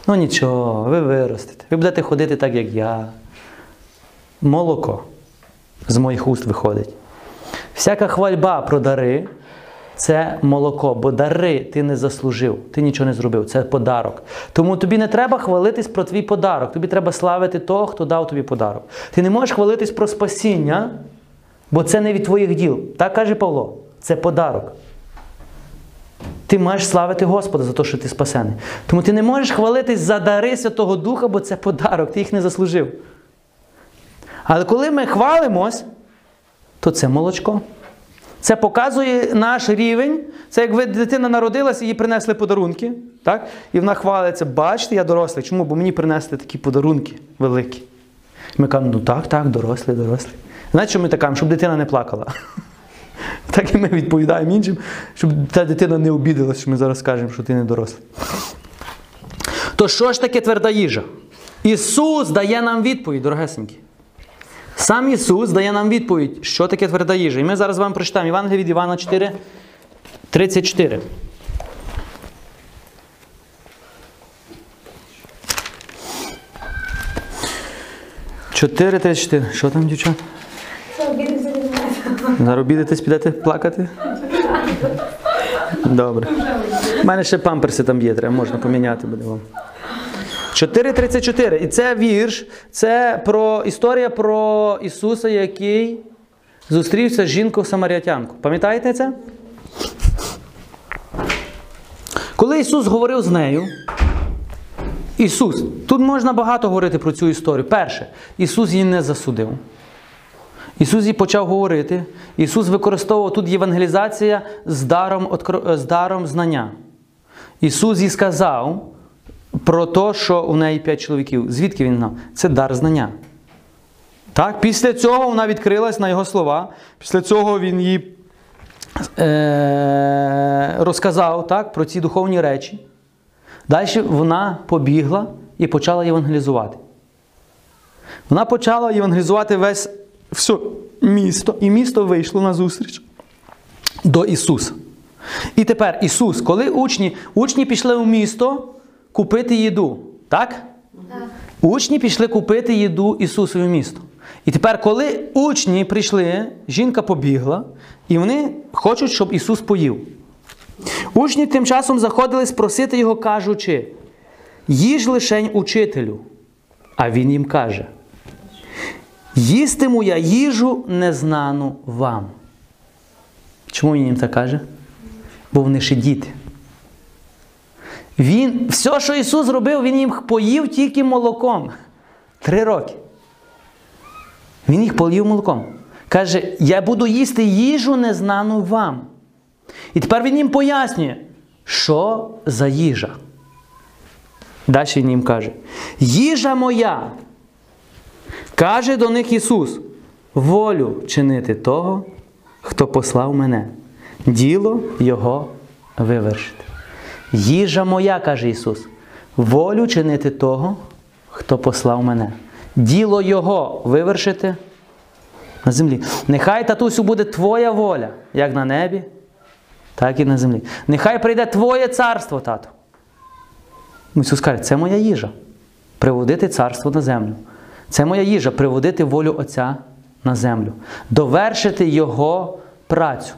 Ну нічого, ви виростете. Ви будете ходити так, як я. Молоко з моїх уст виходить. Всяка хвальба про дари це молоко, бо дари ти не заслужив, ти нічого не зробив, це подарок. Тому тобі не треба хвалитись про твій подарок, тобі треба славити того, хто дав тобі подарок. Ти не можеш хвалитись про спасіння, бо це не від твоїх діл. Так каже Павло, це подарок. Ти маєш славити Господа за те, що ти спасений. Тому ти не можеш хвалитись за дари Святого Духа, бо це подарок, ти їх не заслужив. Але коли ми хвалимось, то це молочко. Це показує наш рівень. Це як ви дитина народилася, їй принесли подарунки. Так? І вона хвалиться, бачите, я дорослий. Чому? Бо мені принесли такі подарунки великі. Ми кажемо, ну так, так, дорослий, дорослий. Знаєте, що ми так кажемо? Щоб дитина не плакала. [LAUGHS] Так і ми відповідаємо іншим, щоб та дитина не обідалась, що ми зараз скажемо, що ти не дорослий. То що ж таке тверда їжа? Ісус дає нам відповідь, дорогесенькі. Сам Ісус дає нам відповідь, що таке тверда їжа. І ми зараз вам прочитаємо Євангеліє від Івана 4, 34. Чотири, тридцять чотири. Що там, дівчат? Обіди підете плакати? Добре. У мене ще памперси там є, треба можна поміняти буде вам. 4.34. І це вірш, це про історія про Ісуса, який зустрівся з жінкою самарятянку. Пам'ятаєте це? Коли Ісус говорив з нею, Ісус, тут можна багато говорити про цю історію. Перше, Ісус її не засудив. Ісус їй почав говорити. Ісус використовував тут євангелізація з даром, з даром знання. Ісус їй сказав про те, що у неї п'ять чоловіків. Звідки він знав? Це дар знання. Так? Після цього вона відкрилась на його слова. Після цього він їй е, розказав так, про ці духовні речі. Далі вона побігла і почала євангелізувати. Вона почала євангелізувати весь все місто, і місто вийшло на зустріч до Ісуса. І тепер Ісус, коли учні, учні пішли в місто купити їду, так? Так. Учні пішли купити їду Ісусові в місто. І тепер, коли учні прийшли, жінка побігла, і вони хочуть, щоб Ісус поїв. Учні тим часом заходили спросити його, кажучи: їж лишень учителю. А він їм каже: Їстиму я їжу незнану вам. Чому він їм так каже? Бо вони ще діти. Він, все, що Ісус зробив, Він їм поїв тільки молоком. Три роки. Він їх поїв молоком. Каже, я буду їсти їжу незнану вам. І тепер він їм пояснює, що за їжа. Далі він їм каже: Їжа моя. Каже до них Ісус: волю чинити того, хто послав мене, діло Його вивершити. Їжа моя, каже Ісус, волю чинити того, хто послав мене. Діло Його вивершити на землі. Нехай, татусю, буде Твоя воля, як на небі, так і на землі. Нехай прийде Твоє царство, тату. Ісус каже, це моя їжа. Приводити царство на землю. Це моя їжа приводити волю Отця на землю. Довершити Його працю.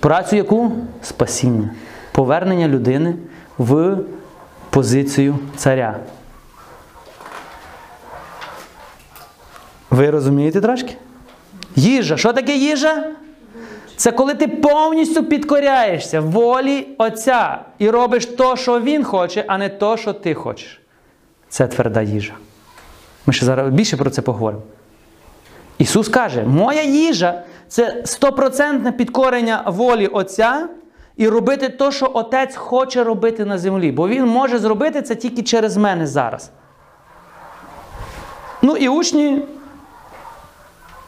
Працю яку? Спасіння. Повернення людини в позицію царя. Ви розумієте трошки? Їжа. Що таке їжа? Це коли ти повністю підкоряєшся волі Отця і робиш то, що Він хоче, а не то, що ти хочеш. Це тверда їжа. Ми ще зараз більше про це поговоримо. Ісус каже: моя їжа це стопроцентне підкорення волі Отця і робити те, що Отець хоче робити на землі. Бо Він може зробити це тільки через мене зараз. Ну і учні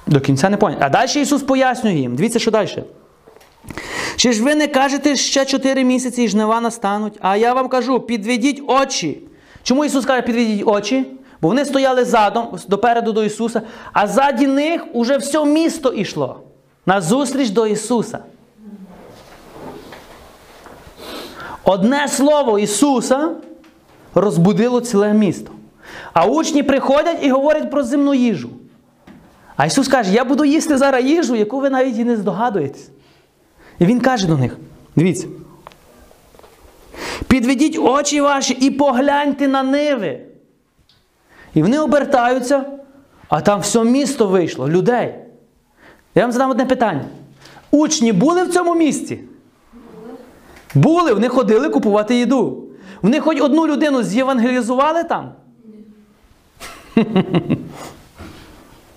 до кінця не поняли. А далі Ісус пояснює їм. Дивіться, що далі. Чи ж ви не кажете, ще 4 місяці і жнива настануть? А я вам кажу, підведіть очі. Чому Ісус каже, підведіть очі? Бо вони стояли задом, допереду до Ісуса, а ззаді них уже все місто йшло на зустріч до Ісуса. Одне слово Ісуса розбудило ціле місто. А учні приходять і говорять про земну їжу. А Ісус каже, я буду їсти зараз їжу, яку ви навіть і не здогадуєтесь. І Він каже до них: дивіться. Підведіть очі ваші і погляньте на ниви. І вони обертаються, а там все місто вийшло, людей. Я вам задам одне питання. Учні були в цьому місті? Були, вони ходили купувати їду. Вони хоч одну людину з'євангелізували там? [LAUGHS]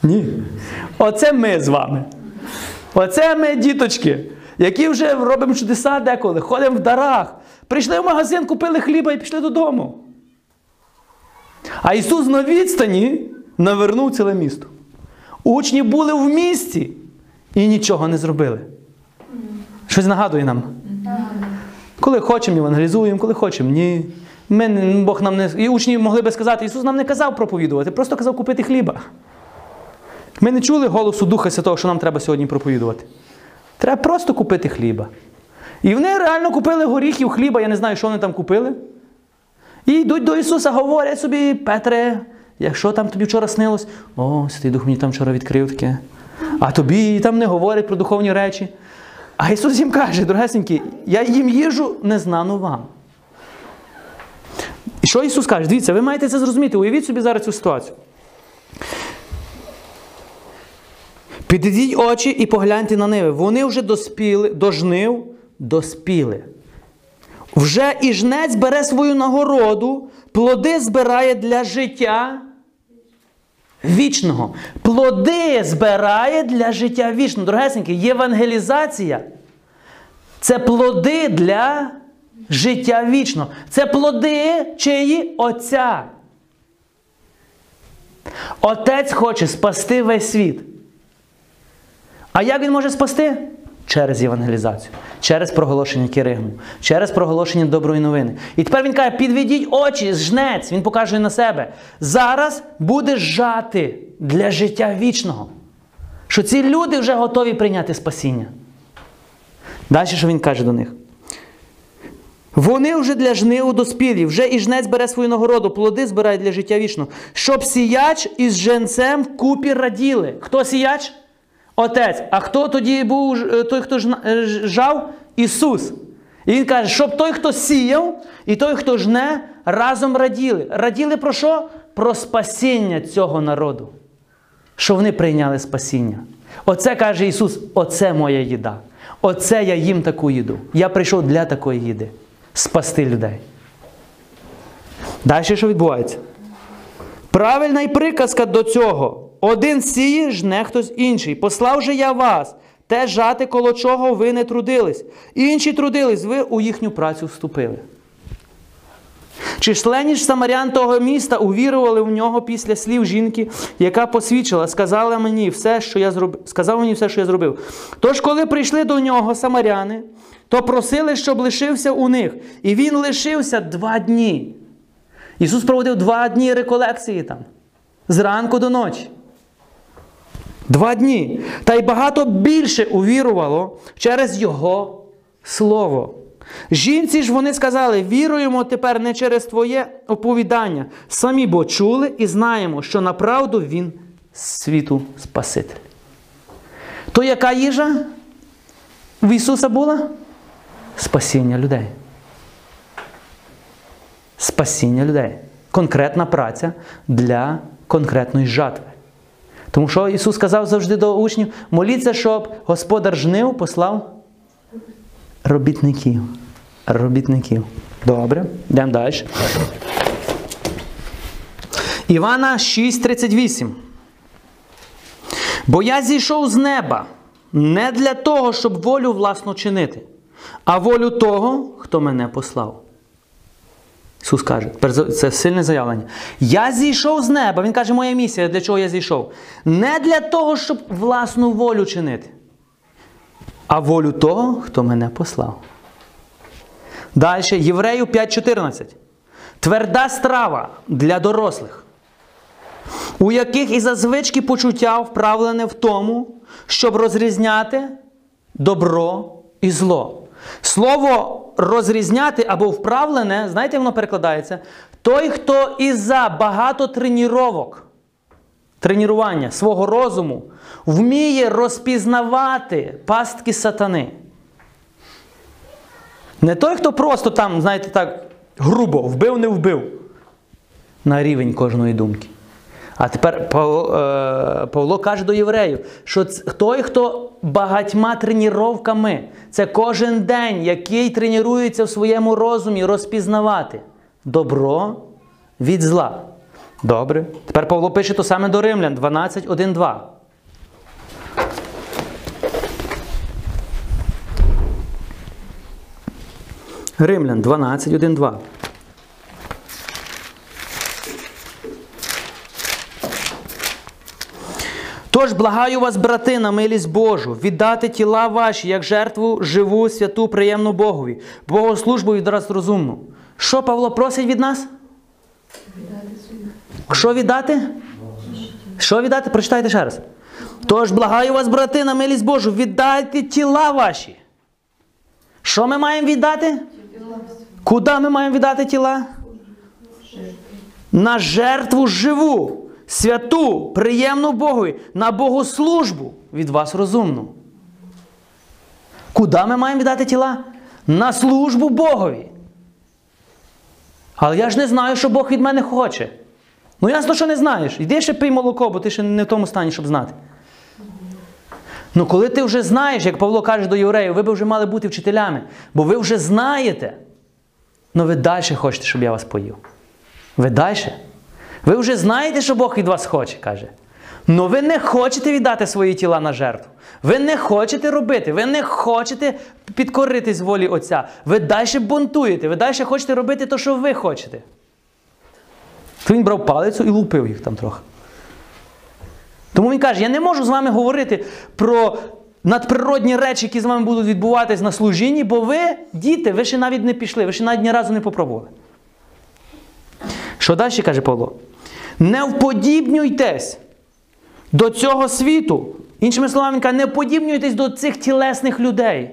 Ні. Оце ми з вами. Оце ми, діточки, які вже робимо чудеса деколи, ходимо в дарах. Прийшли в магазин, купили хліба і пішли додому. А Ісус на відстані навернув ціле місто. Учні були в місті і нічого не зробили. Щось нагадує нам. Коли хочемо, евангелізуємо, коли хочемо, ні. Ми, Бог нам не... І учні могли би сказати, Ісус нам не казав проповідувати, просто казав купити хліба. Ми не чули голосу Духа Святого, що нам треба сьогодні проповідувати. Треба просто купити хліба. І вони реально купили горіхів, хліба, я не знаю, що вони там купили. І йдуть до Ісуса, говорять собі, Петре, якщо там тобі вчора снилось, о, Святий Дух мені там вчора відкрив таке. А тобі там не говорять про духовні речі. А Ісус їм каже, дорогесенькі, я їм їжу незнану вам. І що Ісус каже? Дивіться, ви маєте це зрозуміти. Уявіть собі зараз цю ситуацію. Підійдіть очі і погляньте на ниви. Вони вже доспіли, до жнив доспіли. Вже і жнець бере свою нагороду, плоди збирає для життя вічного. Плоди збирає для життя вічного. Дорогесеньки, євангелізація це плоди для життя вічного. Це плоди чиї Отця. Отець хоче спасти весь світ. А як він може спасти? Через євангелізацію, через проголошення Киригму, через проголошення доброї новини. І тепер він каже: підведіть очі, жнець, він показує на себе. Зараз буде жати для життя вічного. Що ці люди вже готові прийняти спасіння. Далі що він каже до них? Вони вже для жниву доспілі, вже і жнець бере свою нагороду, плоди збирає для життя вічного. Щоб сіяч із женцем вкупі раділи. Хто сіяч? Отець. А хто тоді був е, той, хто е, жав? Ісус. І він каже, щоб той, хто сіяв, і той, хто жне, разом раділи. Раділи про що? Про спасіння цього народу. Що вони прийняли спасіння. Оце каже Ісус, оце моя їда. Оце я їм таку їду. Я прийшов для такої їди. Спасти людей. Далі що відбувається? Правильна й приказка до цього. Один сіє, жне хтось інший. Послав же я вас, те жати, коло чого ви не трудились. Інші трудились, ви у їхню працю вступили. Численні ж самарян того міста увірували в нього після слів жінки, яка посвідчила, сказала мені все, що я зробив. Сказав мені все, що я зробив. Тож, коли прийшли до нього самаряни, то просили, щоб лишився у них. І він лишився два дні. Ісус проводив два дні реколекції там, зранку до ночі. Два дні. Та й багато більше увірувало через Його Слово. Жінці ж вони сказали: віруємо тепер не через Твоє оповідання. Самі бо чули і знаємо, що направду Він світу Спаситель. То яка їжа в Ісуса була? Спасіння людей. Спасіння людей. Конкретна праця для конкретної жатви. Тому що Ісус сказав завжди до учнів: моліться, щоб Господар жнив послав робітників. Робітників. Добре, йдемо далі. Івана 6:38. Бо я зійшов з неба не для того, щоб волю власну чинити, а волю того, хто мене послав. Ісус каже, це сильне заявлення. Я зійшов з неба. Він каже, моя місія, для чого я зійшов? Не для того, щоб власну волю чинити, а волю того, хто мене послав. Далі, Єврею 5.14. Тверда страва для дорослих, у яких і зазвички почуття вправлене в тому, щоб розрізняти добро і зло. Слово розрізняти або вправлене, знаєте, воно перекладається? Той, хто із-за багато треніровок, тренування свого розуму вміє розпізнавати пастки сатани. Не той, хто просто там, знаєте, так, грубо вбив, не вбив на рівень кожної думки. А тепер Павло, е, каже до євреїв, що той, хто багатьма тренуваннями, це кожен день, який тренується в своєму розумі розпізнавати добро від зла. Добре. Тепер Павло пише то саме до Римлян 12, 1, 2. Римлян 12, 1, 2. Тож благаю вас, брати, на милість Божу, віддати тіла ваші, як жертву живу, святу, приємну Богові, богослужбу відраз розумну. Що Павло просить від нас? Що віддати? Що віддати? Прочитайте ще раз. Тож благаю вас, брати, на милість Божу, віддайте тіла ваші. Що ми маємо віддати? Куди ми маємо віддати тіла? На жертву живу, святу, приємну Богові, на богослужбу від вас розумну. Куди ми маємо віддати тіла? На службу Богові. Але я ж не знаю, що Бог від мене хоче. Ну ясно, що не знаєш. Йди ще пий молоко, бо ти ще не в тому стані, щоб знати. Ну, коли ти вже знаєш, як Павло каже до євреїв, ви б вже мали бути вчителями, бо ви вже знаєте. Ну ви далі хочете, щоб я вас поїв. Ви далі. Ви вже знаєте, що Бог від вас хоче, каже. Ну ви не хочете віддати свої тіла на жертву. Ви не хочете робити, ви не хочете підкоритись волі Отця. Ви далі бунтуєте, ви далі хочете робити те, що ви хочете. То він брав палицю і лупив їх там трохи. Тому він каже: я не можу з вами говорити про надприродні речі, які з вами будуть відбуватись на служінні, бо ви, діти, ви ще навіть не пішли, ви ще навіть ні разу не попробували. Що далі каже Павло? Не вподібнюйтесь до цього світу. Іншими словами, він каже, не вподібнюйтесь до цих тілесних людей,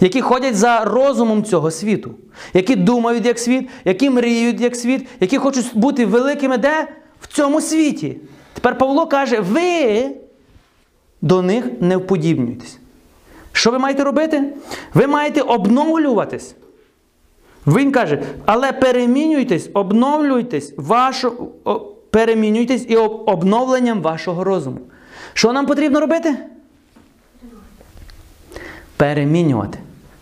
які ходять за розумом цього світу, які думають як світ, які мріють як світ, які хочуть бути великими де? В цьому світі. Тепер Павло каже, ви до них не вподібнюйтесь. Що ви маєте робити? Ви маєте обновлюватись. Він каже, але перемінюйтесь, обновлюйтесь, вашу, перемінюйтесь і об- обновленням вашого розуму. Що нам потрібно робити? Перемінювати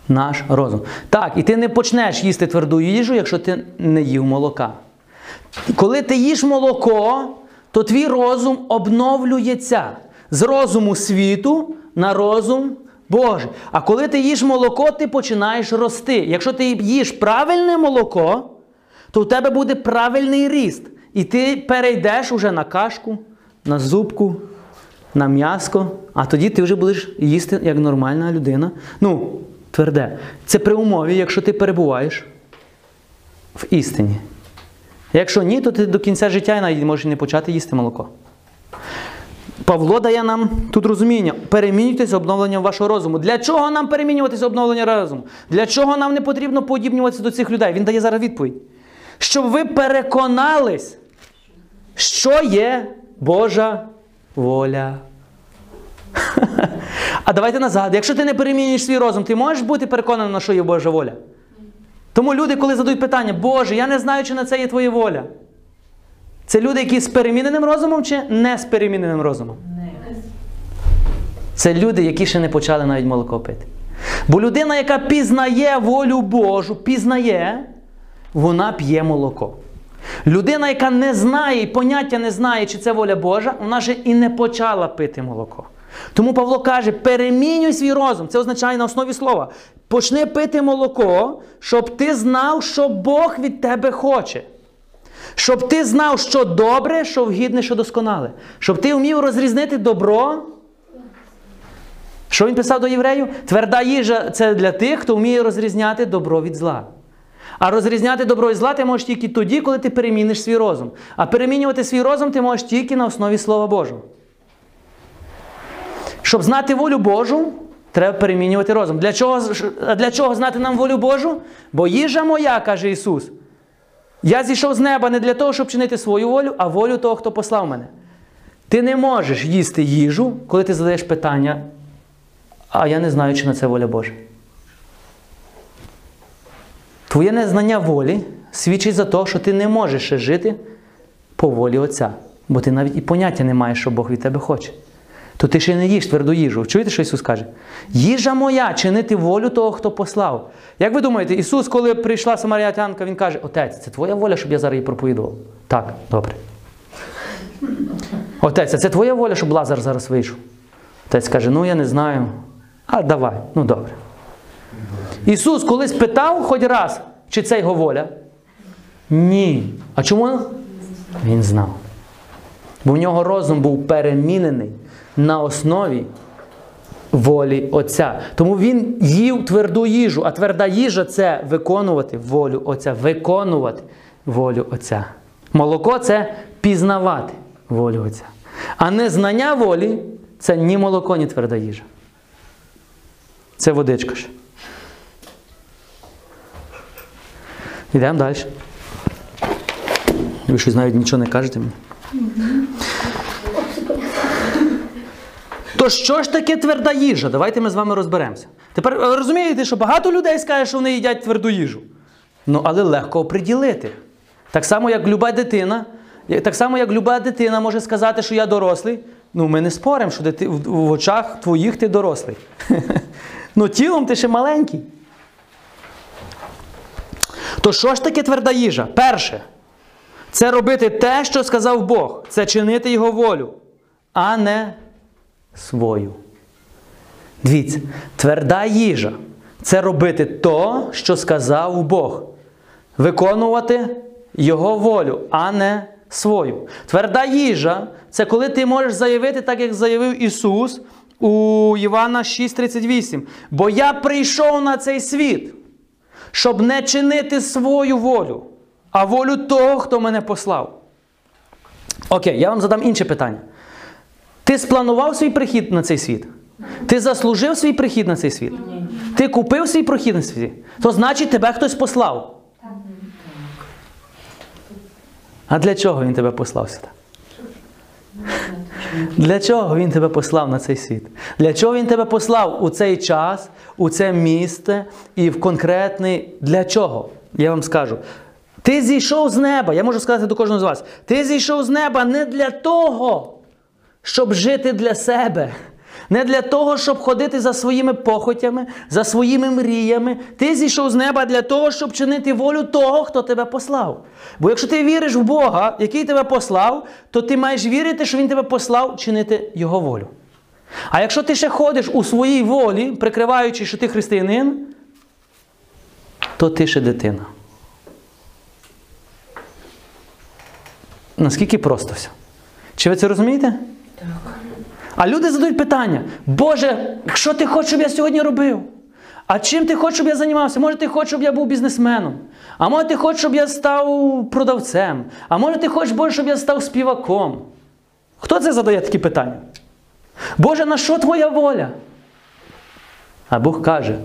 наш розум. Так, і ти не почнеш їсти тверду їжу, якщо ти не їв молока. Коли ти їш молоко, то твій розум обновлюється з розуму світу на розум Божий. А коли ти їш молоко, ти починаєш рости. Якщо ти їш правильне молоко, то в тебе буде правильний ріст. І ти перейдеш уже на кашку, на зубку, на м'яско, а тоді ти вже будеш їсти як нормальна людина. Ну, тверде. Це при умові, якщо ти перебуваєш в істині. Якщо ні, то ти до кінця життя навіть можеш не почати їсти молоко. Павло дає нам тут розуміння. Перемінюйтесь обновленням вашого розуму. Для чого нам перемінюватися обновлення розуму? Для чого нам не потрібно подібнюватися до цих людей? Він дає зараз відповідь. Щоб ви переконались, що є Божа воля. [LAUGHS] А давайте назад. Якщо ти не перемінюєш свій розум, ти можеш бути переконаний, на що є Божа воля? Тому люди, коли задають питання, Боже, я не знаю, чи на це є твоя воля. Це люди, які з переміненим розумом чи не з переміненим розумом? Це люди, які ще не почали навіть молоко пити. Бо людина, яка пізнає волю Божу, пізнає, вона п'є молоко. Людина, яка не знає поняття не знає, чи це воля Божа, вона ще і не почала пити молоко. Тому Павло каже: перемінюй свій розум. Це означає на основі слова. Почни пити молоко, щоб ти знав, що Бог від тебе хоче. Щоб ти знав, що добре, що вгідне, що досконале. Щоб ти вмів розрізнити добро. Що він писав до євреїв? Тверда їжа це для тих, хто вміє розрізняти добро від зла. А розрізняти добро і зла ти можеш тільки тоді, коли ти переміниш свій розум. А перемінювати свій розум ти можеш тільки на основі Слова Божого. Щоб знати волю Божу, треба перемінювати розум. Для чого, для чого знати нам волю Божу? Бо їжа моя, каже Ісус. Я зійшов з неба не для того, щоб чинити свою волю, а волю того, хто послав мене. Ти не можеш їсти їжу, коли ти задаєш питання, а я не знаю, чи на це воля Божа. Твоє незнання волі свідчить за те, що ти не можеш жити по волі Отця. Бо ти навіть і поняття не маєш, що Бог від тебе хоче. То ти ще не їш тверду їжу. Чуєте, що Ісус каже? Їжа моя чинити волю того, хто послав. Як ви думаєте, Ісус, коли прийшла Самаріатянка, Він каже, Отець, це твоя воля, щоб я зараз її проповідував? Так, добре. Отець, а це твоя воля, щоб Лазар зараз вийшов? Отець каже, ну я не знаю. А давай, ну добре. Ісус колись питав хоч раз, чи це його воля? Ні. А чому? Він знав. Бо в нього розум був перемінений на основі волі Отця. Тому він їв тверду їжу, а тверда їжа це виконувати волю Отця, виконувати волю Отця. Молоко це пізнавати волю Отця. А незнання волі це ні молоко, ні тверда їжа. Це водичка ж. Йдемо далі. Ви щось навіть нічого не кажете мені. То що ж таке тверда їжа? Давайте ми з вами розберемося. Тепер е, розумієте, що багато людей скаже, що вони їдять тверду їжу. Ну, але легко оприділити. Так само, як люба дитина, так само, як люба дитина може сказати, що я дорослий. Ну, ми не споримо, що дити, в, в очах твоїх ти дорослий. [LAUGHS] ну, тілом ти ще маленький. То що ж таке тверда їжа? Перше, це робити те, що сказав Бог. Це чинити Його волю, а не свою. Дивіться, тверда їжа це робити то, що сказав Бог. Виконувати Його волю, а не свою. Тверда їжа це коли ти можеш заявити, так як заявив Ісус у Івана 6:38. Бо я прийшов на цей світ, щоб не чинити свою волю, а волю того, хто мене послав. Окей, я вам задам інше питання. Ти спланував свій прихід на цей світ? Ти заслужив свій прихід на цей світ? Ти купив свій прохід на світ? То значить тебе хтось послав. А для чого він тебе послав сюди? Для чого він тебе послав на цей світ? Для чого він тебе послав у цей час, у це місце і в конкретний. Для чого? Я вам скажу. Ти зійшов з неба, я можу сказати до кожного з вас. Ти зійшов з неба не для того, щоб жити для себе. Не для того, щоб ходити за своїми похотями, за своїми мріями. Ти зійшов з неба для того, щоб чинити волю того, хто тебе послав. Бо якщо ти віриш в Бога, який тебе послав, то ти маєш вірити, що Він тебе послав чинити Його волю. А якщо ти ще ходиш у своїй волі, прикриваючи, що ти християнин, то ти ще дитина. Наскільки просто все. Чи ви це розумієте? А люди задають питання: Боже, що ти хочеш, щоб я сьогодні робив? А чим ти хочеш, щоб я займався? Може, ти хочеш, щоб я був бізнесменом? А може, ти хочеш, щоб я став продавцем? А може, ти хочеш, Боже, щоб я став співаком? Хто це задає такі питання? Боже, на що твоя воля? А Бог каже: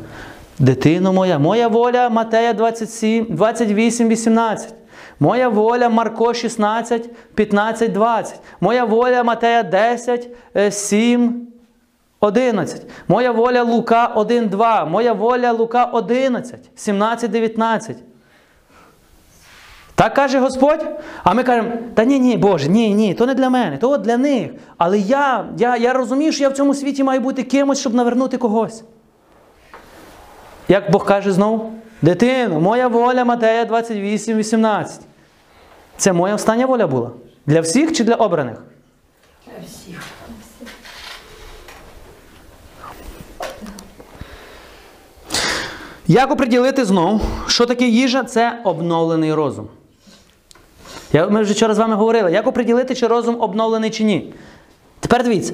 Дитино моя, моя воля Матея 27, 28, 18. Моя воля Марко 16, 15, 20. Моя воля Матея 10, е, 7, 11. Моя воля Лука 1, 2. Моя воля Лука 11, 17, 19. Так каже Господь. А ми кажемо, та ні, ні, Боже, ні, ні, то не для мене, то от для них. Але я, я, я розумію, що я в цьому світі маю бути кимось, щоб навернути когось. Як Бог каже знову? Дитино, моя воля Матея 28, 18. Це моя остання воля була? Для всіх чи для обраних? Для всіх. Як оприділити знов, що таке їжа? Це обновлений розум. Я, ми вже вчора з вами говорили, як оприділити, чи розум обновлений чи ні. Тепер дивіться,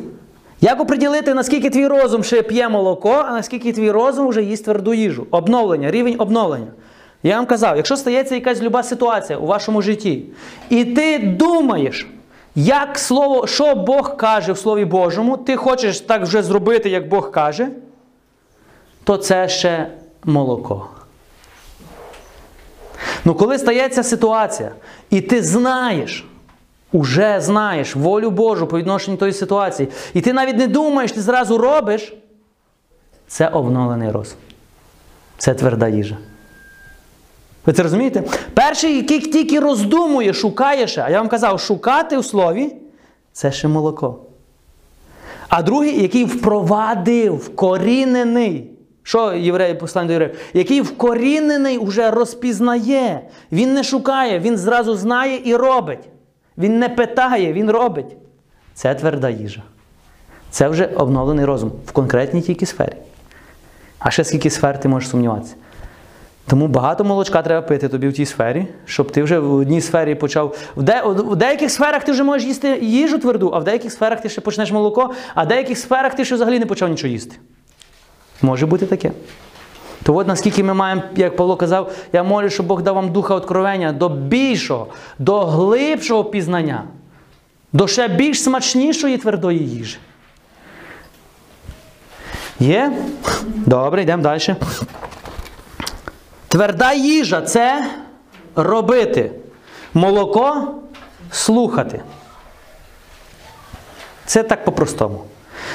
як оприділити, наскільки твій розум ще п'є молоко, а наскільки твій розум вже їсть тверду їжу. Обновлення, рівень обновлення. Я вам казав, якщо стається якась люба ситуація у вашому житті, і ти думаєш, як слово, що Бог каже в Слові Божому, ти хочеш так вже зробити, як Бог каже, то це ще молоко. Ну, коли стається ситуація, і ти знаєш, уже знаєш волю Божу по відношенню до тої ситуації, і ти навіть не думаєш, ти зразу робиш, це обновлений розум. Це тверда їжа. Ви це розумієте? Перший, який тільки роздумує, шукає ще, а я вам казав, шукати у слові це ще молоко. А другий, який впровадив, вкорінений. Що євреї послання до євреїв? Який вкорінений уже розпізнає. Він не шукає, він зразу знає і робить. Він не питає, він робить. Це тверда їжа. Це вже обновлений розум в конкретній тільки сфері. А ще скільки сфер ти можеш сумніватися. Тому багато молочка треба пити тобі в тій сфері, щоб ти вже в одній сфері почав. В, де, в деяких сферах ти вже можеш їсти їжу тверду, а в деяких сферах ти ще почнеш молоко, а в деяких сферах ти ще взагалі не почав нічого їсти. Може бути таке. То от наскільки ми маємо, як Павло казав, я молю, щоб Бог дав вам духа откровення до більшого, до глибшого пізнання, до ще більш смачнішої твердої їжі. Є? Добре, йдемо далі. Тверда їжа це робити. Молоко слухати. Це так по-простому.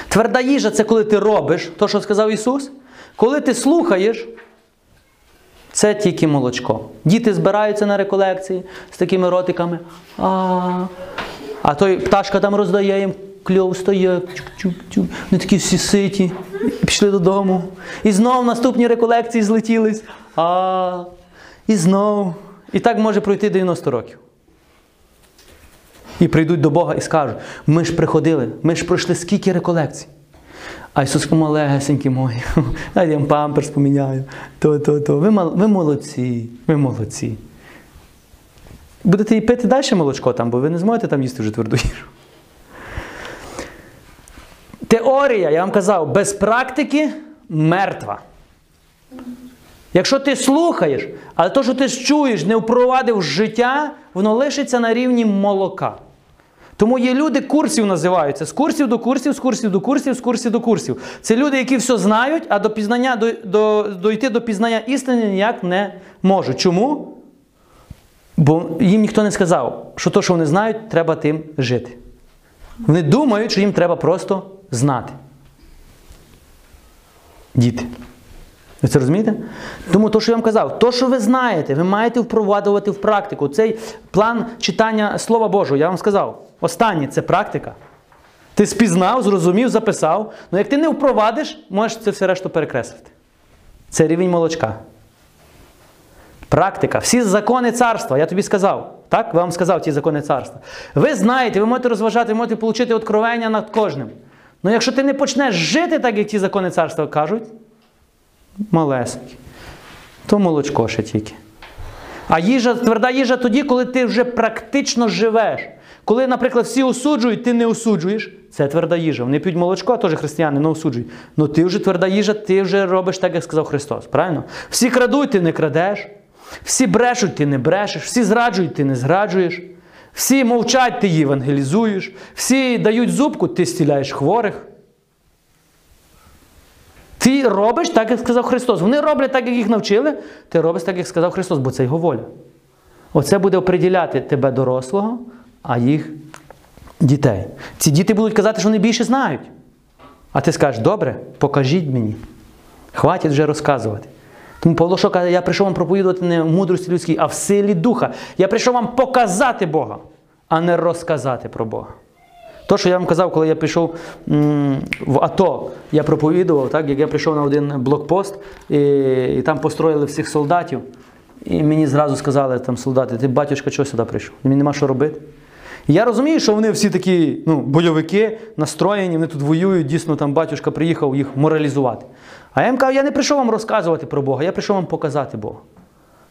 Тверда їжа це коли ти робиш, то, що сказав Ісус. Коли ти слухаєш, це тільки молочко. Діти збираються на реколекції з такими ротиками. А, а той пташка там роздає їм кльов стоїть. Чук-чук-чук. Вони такі всі ситі. Пішли додому. І знов наступні реколекції злетілись. А, і знов. І так може пройти 90 років. І прийдуть до Бога і скажуть: ми ж приходили, ми ж пройшли скільки реколекцій. А Ісус кому легесенькі мої, [LAUGHS] я вам памперс поміняю. То, то, то. Ви, ви молодці, ви молодці. Будете і пити далі молочко там, бо ви не зможете там їсти вже тверду їжу. Теорія, я вам казав, без практики мертва. Якщо ти слухаєш, але то, що ти чуєш, не впровадив життя, воно лишиться на рівні молока. Тому є люди курсів називаються. З курсів до курсів, з курсів до курсів, з курсів до курсів. Це люди, які все знають, а до пізнання, до, до, дойти до пізнання істини ніяк не можуть. Чому? Бо їм ніхто не сказав, що то, що вони знають, треба тим жити. Вони думають, що їм треба просто знати. Діти. Ви це розумієте? Тому то, що я вам казав, то, що ви знаєте, ви маєте впроваджувати в практику. Цей план читання Слова Божого, я вам сказав, останнє це практика. Ти спізнав, зрозумів, записав. Ну як ти не впровадиш, можеш це все решту перекреслити. Це рівень молочка. Практика. Всі закони царства, я тобі сказав. Так? Вам сказав ті закони царства. Ви знаєте, ви можете розважати, ви можете отримати откровення над кожним. Ну якщо ти не почнеш жити так, як ті закони царства кажуть, малесенькі, то молочко ще тільки. А їжа, тверда їжа тоді, коли ти вже практично живеш. Коли, наприклад, всі осуджують, ти не осуджуєш, це тверда їжа. Вони п'ють молочко, теж християни не осуджують. Ну ти вже тверда їжа, ти вже робиш так, як сказав Христос. Правильно? Всі крадуть, ти не крадеш. Всі брешуть, ти не брешеш, всі зраджують, ти не зраджуєш. Всі мовчать, ти євангелізуєш. Всі дають зубку, ти стіляєш хворих. Ти робиш так, як сказав Христос. Вони роблять так, як їх навчили, ти робиш так, як сказав Христос, бо це його воля. Оце буде оприділяти тебе дорослого, а їх дітей. Ці діти будуть казати, що вони більше знають. А ти скажеш, добре, покажіть мені. Хватить вже розказувати. Тому Павло що каже, я прийшов вам проповідувати не в мудрості людській, а в силі духа. Я прийшов вам показати Бога, а не розказати про Бога. То, що я вам казав, коли я пішов в АТО, я проповідував, так, як я прийшов на один блокпост, і, і там построїли всіх солдатів. І мені зразу сказали там солдати, ти батюшка чого сюди прийшов? Мені нема що робити. І я розумію, що вони всі такі ну, бойовики, настроєні, вони тут воюють, дійсно там батюшка приїхав їх моралізувати. А я їм кажу, я не прийшов вам розказувати про Бога, я прийшов вам показати Бога.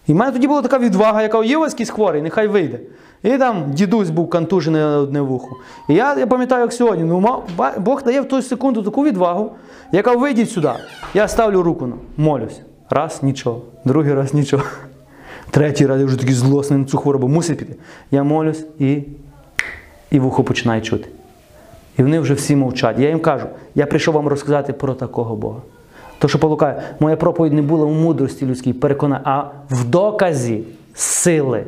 І в мене тоді була така відвага, яка є у вас якийсь хворий, нехай вийде. І там дідусь був контужений на одне вухо. І я, я пам'ятаю, як сьогодні, ну, Бог дає в ту секунду таку відвагу, яка вийдіть сюди. Я ставлю руку, молюсь. Раз, нічого. Другий раз нічого. Третій раз я вже такий злосний на цю хворобу, мусить піти. Я молюсь і, і вухо починає чути. І вони вже всі мовчать. Я їм кажу, я прийшов вам розказати про такого Бога. То, що Павло каже, моя проповідь не була в мудрості людській, переконання, а в доказі сили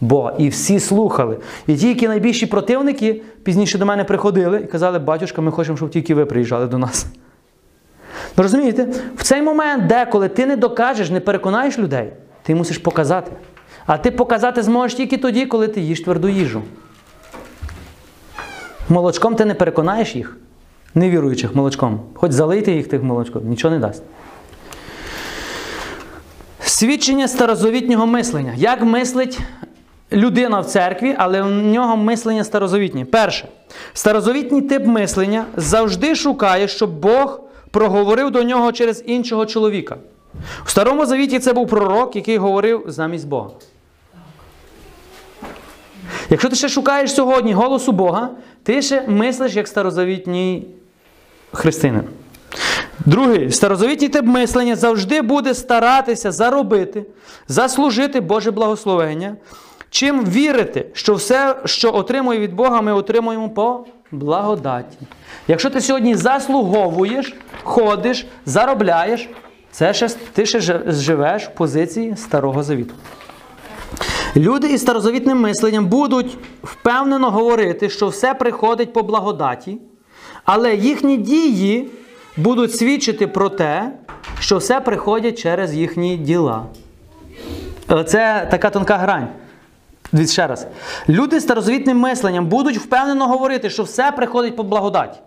Бога. І всі слухали. І ті, які найбільші противники, пізніше до мене приходили і казали, батюшка, ми хочемо, щоб тільки ви приїжджали до нас. Ну, розумієте, в цей момент, деколи ти не докажеш, не переконаєш людей, ти мусиш показати. А ти показати зможеш тільки тоді, коли ти їш тверду їжу. Молочком ти не переконаєш їх, невіруючих молочком. Хоч залийте їх тих молочком, нічого не дасть. Свідчення старозавітнього мислення. Як мислить людина в церкві, але в нього мислення старозавітнє. Перше, старозавітній тип мислення завжди шукає, щоб Бог проговорив до нього через іншого чоловіка. У Старому Завіті це був пророк, який говорив замість Бога. Якщо ти ще шукаєш сьогодні голосу Бога, ти ще мислиш як старозавітній християнин. Другий, старозавітній тип мислення завжди буде старатися заробити, заслужити Боже благословення, чим вірити, що все, що отримує від Бога, ми отримуємо по благодаті. Якщо ти сьогодні заслуговуєш, ходиш, заробляєш, це ще, ти ще живеш в позиції Старого Завіту. Люди із старозавітним мисленням будуть впевнено говорити, що все приходить по благодаті, але їхні дії будуть свідчити про те, що все приходить через їхні діла. Е, Це така тонка грань. Ще раз. Люди з старозавітним мисленням будуть впевнено говорити, що все приходить по благодаті.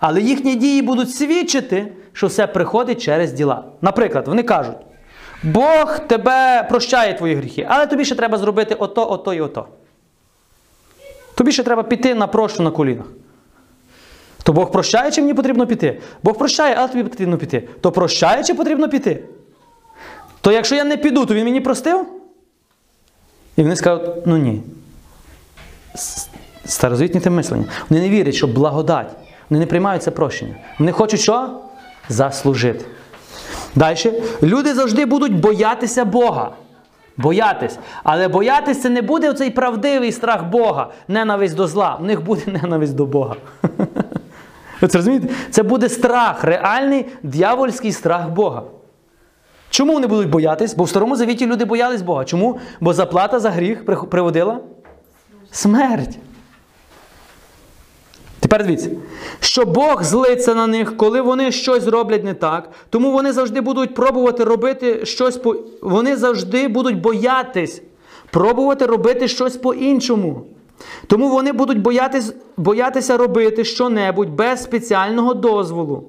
Але їхні дії будуть свідчити, що все приходить через діла. Наприклад, вони кажуть: Бог тебе прощає твої гріхи, але тобі ще треба зробити ото, ото і ото. Тобі ще треба піти на прощу на колінах. То Бог прощає, чи мені потрібно піти? Бог прощає, але тобі потрібно піти. То прощає, чи потрібно піти? То якщо я не піду, то він мені простив? І вони скажуть, ну ні. Старозвітні те мислення. Вони не вірять, що благодать. Вони не приймають це прощення. Вони хочуть що? Заслужити. Далі. Люди завжди будуть боятися Бога. Боятись. Але боятись це не буде оцей правдивий страх Бога, ненависть до зла. В них буде [LAUGHS] ненависть до Бога. Ви це розумієте? Це буде страх, реальний дьявольський страх Бога. Чому вони будуть боятись? Бо в Старому Завіті люди боялись Бога. Чому? Бо заплата за гріх приводила смерть. Тепер дивіться, що Бог злиться на них, коли вони щось роблять не так, тому вони завжди будуть пробувати робити щось по. Вони завжди будуть боятись пробувати робити щось по-іншому. Тому вони будуть боятись, боятися робити що-небудь без спеціального дозволу.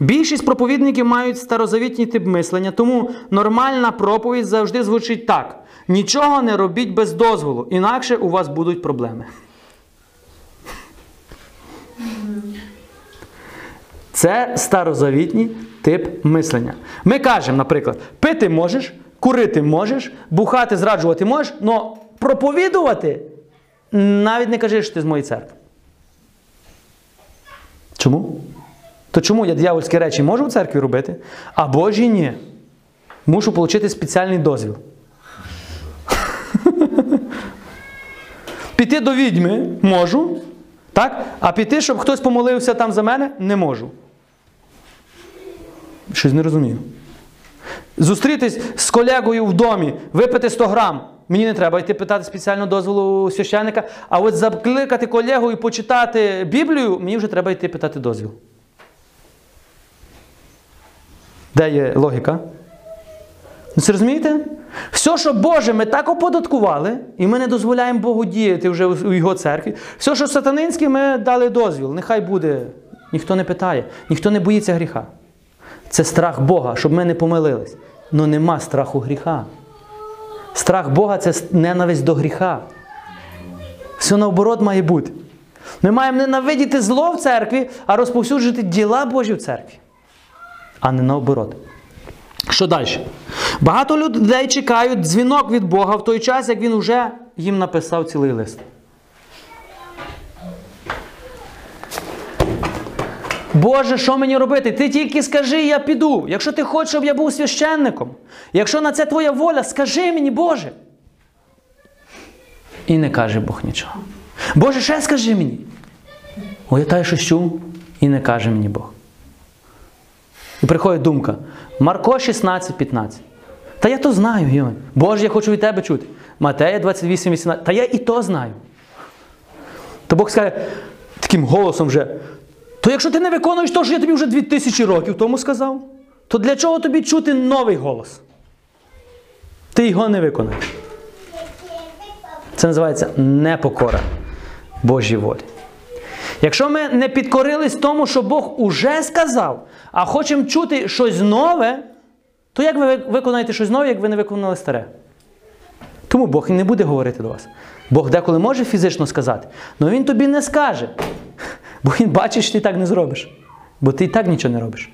Більшість проповідників мають старозавітній тип мислення, тому нормальна проповідь завжди звучить так: нічого не робіть без дозволу, інакше у вас будуть проблеми. Це старозавітній тип мислення. Ми кажемо, наприклад, пити можеш, курити можеш, бухати, зраджувати можеш, але проповідувати навіть не кажи, що ти з моєї церкви. Чому? То чому я диявольські речі можу в церкві робити, а Божі ні? Мушу отримати спеціальний дозвіл. Піти до відьми можу, так? а піти, щоб хтось помолився там за мене, не можу. Щось не розумію. Зустрітись з колегою в домі, випити 100 грам. Мені не треба йти питати спеціального дозволу священника, а от закликати колегу і почитати Біблію, мені вже треба йти питати дозвіл. Де є логіка? Ну, це розумієте? Все, що Боже, ми так оподаткували, і ми не дозволяємо Богу діяти вже у Його церкві. Все, що сатанинське, ми дали дозвіл. Нехай буде. Ніхто не питає, ніхто не боїться гріха. Це страх Бога, щоб ми не помилились. Ну нема страху гріха. Страх Бога це ненависть до гріха. Все наоборот має бути. Ми маємо ненавидіти зло в церкві, а розповсюджувати діла Божі в церкві, а не наоборот. Що далі? Багато людей чекають дзвінок від Бога в той час, як він вже їм написав цілий лист. Боже, що мені робити? Ти тільки скажи, я піду. Якщо ти хочеш, щоб я був священником, якщо на це твоя воля, скажи мені, Боже. І не каже Бог нічого. Боже, ще скажи мені. О, я та щось чув, і не каже мені Бог. І приходить думка: Марко 16, 15. Та я то знаю, Йон. Боже, я хочу від тебе чути. Матея 28, 18. Та я і то знаю. То Бог скаже таким голосом вже. То якщо ти не виконуєш те, що я тобі вже 2000 років тому сказав, то для чого тобі чути новий голос? Ти його не виконаєш. Це називається непокора Божій волі. Якщо ми не підкорились тому, що Бог уже сказав, а хочемо чути щось нове, то як ви виконаєте щось нове, як ви не виконали старе? Тому Бог і не буде говорити до вас. Бог деколи може фізично сказати, але Він тобі не скаже. Бо Він бачить, що ти так не зробиш. Бо ти і так нічого не робиш.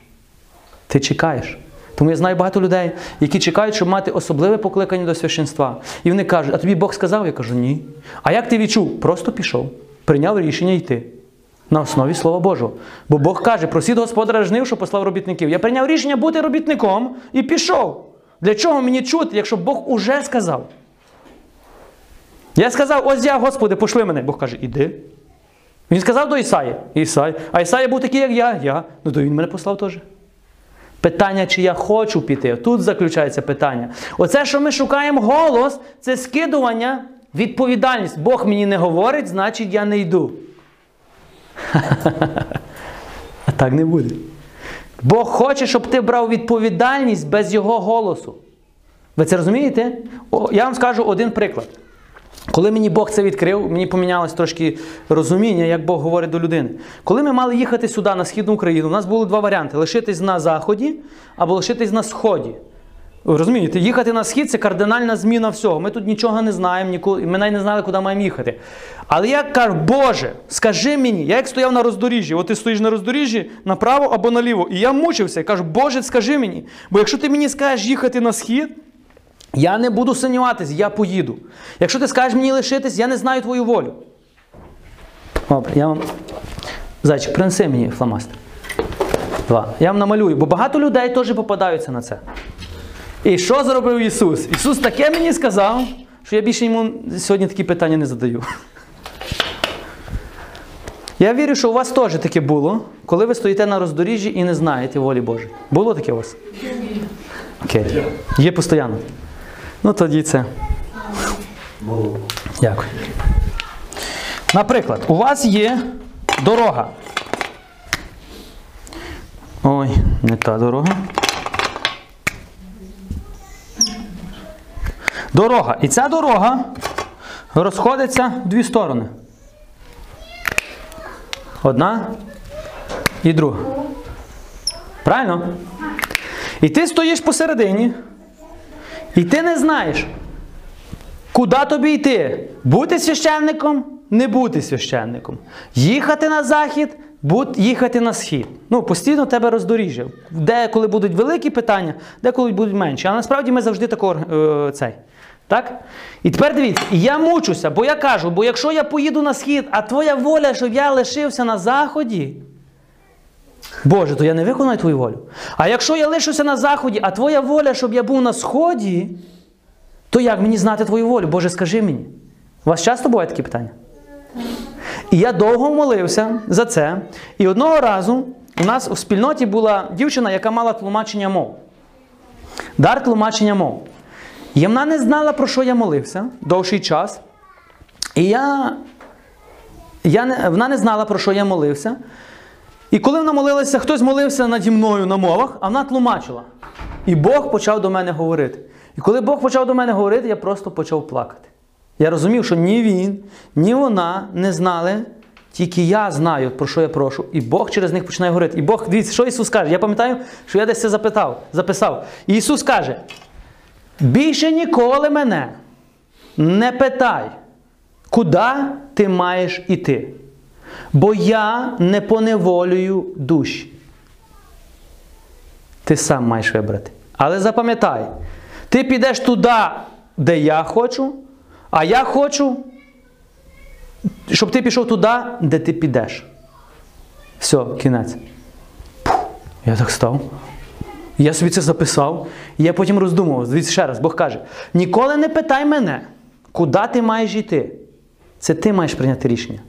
Ти чекаєш. Тому я знаю багато людей, які чекають, щоб мати особливе покликання до священства. І вони кажуть, а тобі Бог сказав? Я кажу, ні. А як ти відчув? Просто пішов, прийняв рішення йти. На основі Слова Божого. Бо Бог каже, просіть Господа жнив, що послав робітників. Я прийняв рішення бути робітником і пішов. Для чого мені чути, якщо Бог уже сказав? Я сказав, ось я, Господи, пошли мене. Бог каже, іди. Він сказав до Ісаї. Ісай. А Ісая був такий, як я. Я. Ну то він мене послав теж. Питання, чи я хочу піти. Тут заключається питання. Оце, що ми шукаємо голос, це скидування, відповідальність. Бог мені не говорить, значить я не йду. [LAUGHS] А так не буде. Бог хоче, щоб ти брав відповідальність без Його голосу. Ви це розумієте? Я вам скажу один приклад. Коли мені Бог це відкрив, мені помінялось трошки розуміння, як Бог говорить до людини. Коли ми мали їхати сюди, на Східну Україну, у нас було два варіанти: лишитись на заході або лишитись на сході. Ви розумієте, їхати на схід це кардинальна зміна всього. Ми тут нічого не знаємо, ніколи, ми навіть не знали, куди маємо їхати. Але я кажу, Боже, скажи мені, я як стояв на роздоріжжі, от ти стоїш на роздоріжжі направо або наліво. І я мучився і кажу, Боже, скажи мені. Бо якщо ти мені скажеш їхати на схід, Я не буду сумніватись, я поїду. Якщо ти скажеш мені лишитись, я не знаю твою волю. Добре, я вам. Зайчик, принеси мені фломастер. Два. Я вам намалюю, бо багато людей теж попадаються на це. І що зробив Ісус? Ісус таке мені сказав, що я більше йому сьогодні такі питання не задаю. Я вірю, що у вас теж таке було, коли ви стоїте на роздоріжжі і не знаєте волі Божої. Було таке у вас? Окей. Є постійно. Ну тоді це. Дякую. Наприклад, у вас є дорога. Ой, не та дорога. Дорога. І ця дорога розходиться в дві сторони. Одна і друга. Правильно? І ти стоїш посередині, і ти не знаєш, Куди тобі йти? Бути священником, не бути священником. Їхати на захід, їхати на схід. Ну, постійно тебе роздоріжжя. Деколи будуть великі питання, деколи будуть менші. А насправді ми завжди тако е, цей. Так? І тепер дивіться, я мучуся, бо я кажу, бо якщо я поїду на схід, а твоя воля, щоб я лишився на заході. Боже, то я не виконаю твою волю. А якщо я лишуся на заході, а твоя воля, щоб я був на сході, то як мені знати твою волю? Боже, скажи мені. У вас часто бувають такі питання? І я довго молився за це. І одного разу у нас у спільноті була дівчина, яка мала тлумачення мов. Дар тлумачення мов. І вона не знала, про що я молився довший час. І я, я вона не знала, про що я молився. І коли вона молилася, хтось молився наді мною на мовах, а вона тлумачила. І Бог почав до мене говорити. І коли Бог почав до мене говорити, я просто почав плакати. Я розумів, що ні він, ні вона не знали, тільки я знаю, про що я прошу. І Бог через них починає говорити. І Бог, дивіться, що Ісус каже? Я пам'ятаю, що я десь це запитав, записав. І Ісус каже: більше ніколи мене не питай, куди ти маєш іти. Бо я не поневолюю душі. Ти сам маєш вибрати. Але запам'ятай, ти підеш туди, де я хочу, а я хочу, щоб ти пішов туди, де ти підеш. Все, кінець. Пух, Я так став. Я собі це записав, і я потім роздумував. Дивіться ще раз, Бог каже: ніколи не питай мене, куди ти маєш йти. Це ти маєш прийняти рішення.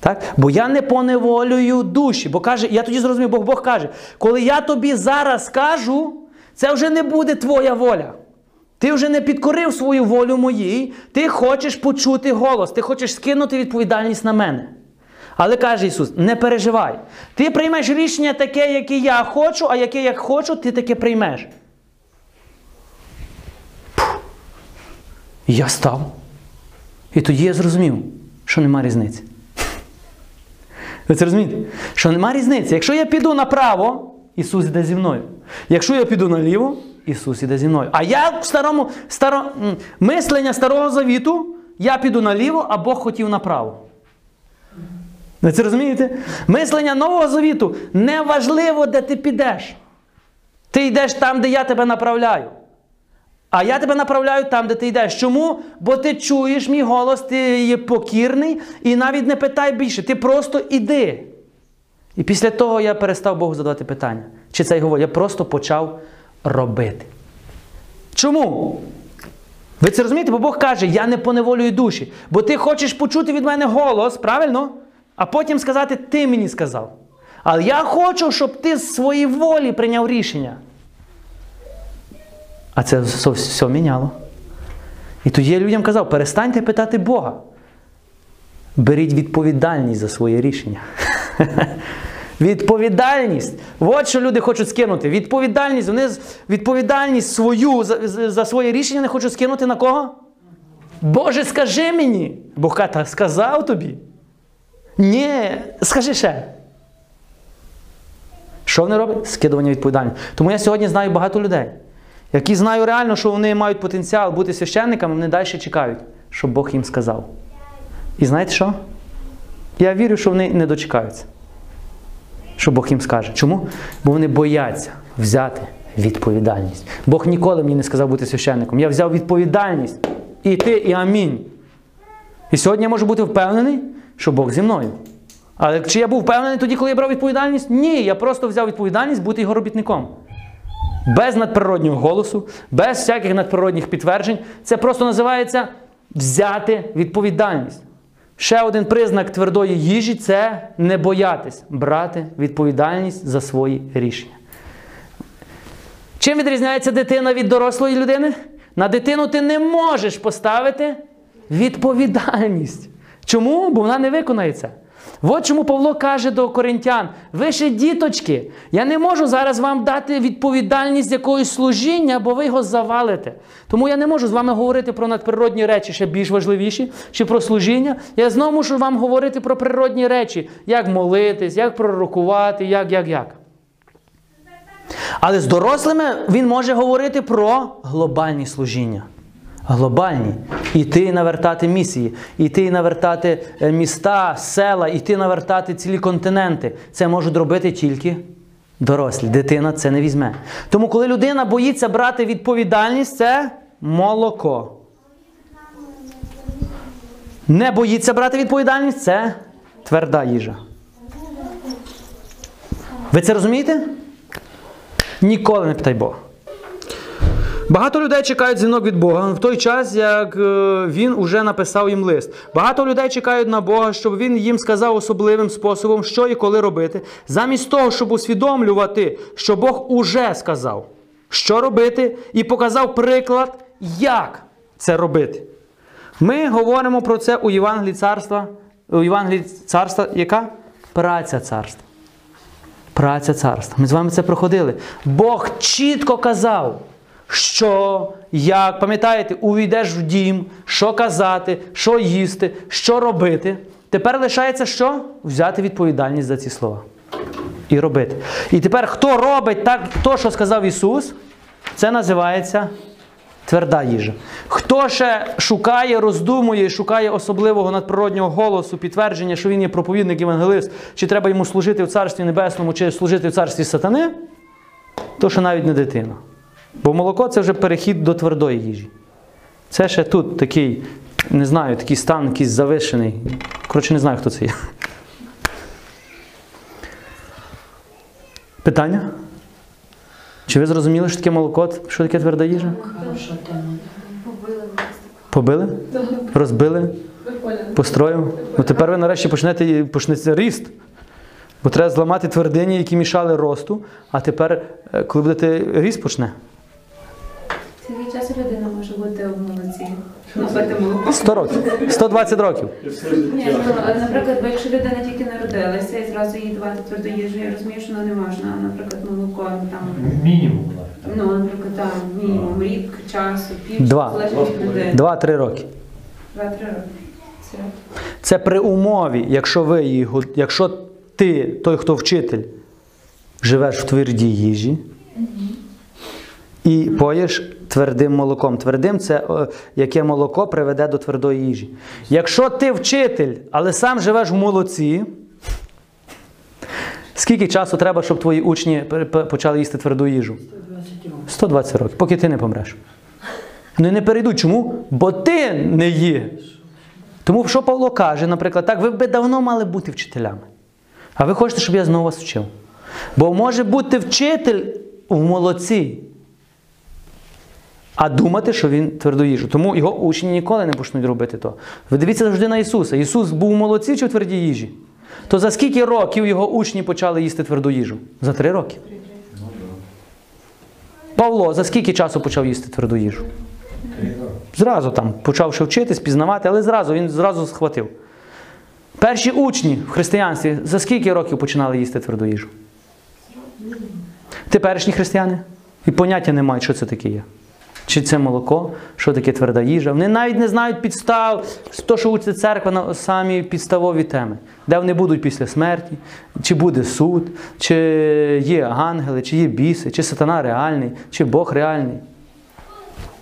Так? Бо я не поневолюю душі. Бо каже, я тоді зрозумів, Бог Бог каже, коли я тобі зараз кажу, це вже не буде твоя воля. Ти вже не підкорив свою волю моїй, ти хочеш почути голос, ти хочеш скинути відповідальність на мене. Але каже Ісус, не переживай. Ти приймеш рішення таке, яке я хочу, а яке я хочу, ти таке приймеш. Я став. І тоді я зрозумів, що нема різниці. Ви це розумієте? Що нема різниці. Якщо я піду направо, Ісус іде зі мною. Якщо я піду наліво, Ісус іде зі мною. А я в старому старо, мислення Старого Завіту, я піду наліво, а Бог хотів направо. Ви це розумієте? Мислення Нового Завіту не важливо, де ти підеш. Ти йдеш там, де я тебе направляю. А я тебе направляю там, де ти йдеш. Чому? Бо ти чуєш мій голос, ти є покірний, і навіть не питай більше. Ти просто іди. І після того я перестав Богу задавати питання. Чи це його воля? Я просто почав робити. Чому? Ви це розумієте? Бо Бог каже, я не поневолюю душі. Бо ти хочеш почути від мене голос, правильно? А потім сказати, ти мені сказав. Але я хочу, щоб ти з своєї волі прийняв рішення. А це все, міняло. І тоді я людям казав: перестаньте питати Бога. Беріть відповідальність за своє рішення. [LAUGHS] Відповідальність. От що люди хочуть скинути. Відповідальність. Вони відповідальність свою за, за за своє рішення не хочуть скинути на кого? Боже, скажи мені. Бог каже, сказав тобі. Ні, скажи ще. Що вони роблять? Скидування відповідальності. Тому я сьогодні знаю багато людей, які знаю реально, що вони мають потенціал бути священниками, вони далі чекають, щоб Бог їм сказав. І знаєте що? Я вірю, що вони не дочекаються, що Бог їм скаже. Чому? Бо вони бояться взяти відповідальність. Бог ніколи мені не сказав бути священником. Я взяв відповідальність. І ти, і амінь. І сьогодні я можу бути впевнений, що Бог зі мною. Але чи я був впевнений тоді, коли я брав відповідальність? Ні, я просто взяв відповідальність бути його робітником. Без надприроднього голосу, без всяких надприродних підтверджень. Це просто називається взяти відповідальність. Ще один признак твердої їжі це не боятись брати відповідальність за свої рішення. Чим відрізняється дитина від дорослої людини? На дитину ти не можеш поставити відповідальність. Чому? Бо вона не виконає це. От чому Павло каже до коринтян: ви ще діточки, я не можу зараз вам дати відповідальність якогось служіння, бо ви його завалите. Тому я не можу з вами говорити про надприродні речі, ще більш важливіші, чи про служіння. Я знову мушу вам говорити про природні речі, як молитись, як пророкувати, як, як, як. Але з дорослими він може говорити про глобальні служіння. Глобальні. Іти навертати місії, іти і навертати е, міста, села, іти навертати цілі континенти. Це можуть робити тільки дорослі. Дитина це не візьме. Тому, коли людина боїться брати відповідальність, це молоко. Не боїться брати відповідальність це тверда їжа. Ви це розумієте? Ніколи не питай Бога. Багато людей чекають дзвінок від Бога в той час, як е, він уже написав їм лист. Багато людей чекають на Бога, щоб він їм сказав особливим способом, що і коли робити, замість того, щоб усвідомлювати, що Бог уже сказав, що робити, і показав приклад, як це робити. Ми говоримо про це у Євангелії царства, у Євангелії царства, яка? Праця царства. Праця царства. Ми з вами це проходили. Бог чітко казав, що як, пам'ятаєте, увійдеш в дім, що казати, що їсти, що робити. Тепер лишається що? Взяти відповідальність за ці слова. І робити. І тепер, хто робить так, то, що сказав Ісус, це називається тверда їжа. Хто ще шукає, роздумує, шукає особливого надприроднього голосу, підтвердження, що він є проповідник євангелист, чи треба йому служити в Царстві Небесному, чи служити в царстві сатани, то що навіть не дитина. Бо молоко це вже перехід до твердої їжі. Це ще тут такий, не знаю, такий стан, якийсь завишений. Коротше, не знаю, хто це є. Питання? Чи ви зрозуміли, що таке молоко, що таке тверда їжа? Побили. Побили? Розбили? Построїв? Ну тепер ви нарешті почнете, почнеться ріст. Бо треба зламати твердині, які мішали росту, а тепер, е, коли будете ріст почне? Скільки часу людина може бути в молоці? Напити молоко? 100 років, 120 років. Ні, ну, наприклад, бо якщо людина тільки народилася і зразу їй давати тверду їжу, я розумію, що ну, не можна, наприклад, молоко ну, там, Мінімум. так. ну, наприклад, там мінімум рік часу, пів Два. залежить від людини. 2-3 роки. Два-три роки. Все. Це при умові, якщо ви її, го- якщо ти, той, хто вчитель, живеш в твердій їжі і поїш твердим молоком. Твердим це е, яке молоко приведе до твердої їжі. Якщо ти вчитель, але сам живеш в молоці, скільки часу треба, щоб твої учні почали їсти тверду їжу? 120 років. 120 років, поки ти не помреш. Ну не перейдуть. Чому? Бо ти не є. Тому що Павло каже, наприклад, так, ви б давно мали бути вчителями. А ви хочете, щоб я знову вас вчив. Бо може бути вчитель в молодці, а думати, що він тверду їжу. Тому його учні ніколи не почнуть робити то. Ви дивіться завжди на Ісуса. Ісус був молодці чи в твердій їжі? То за скільки років його учні почали їсти тверду їжу? За три роки. Павло за скільки часу почав їсти тверду їжу? Зразу там почав ще вчитись, пізнавати, але зразу він зразу схватив. Перші учні в християнстві за скільки років починали їсти тверду їжу? Теперішні християни і поняття не мають, що це таке є. Чи це молоко, що таке тверда їжа. Вони навіть не знають підстав, то, що учить церква на самі підставові теми, де вони будуть після смерті, чи буде суд, чи є ангели, чи є біси, чи сатана реальний, чи Бог реальний.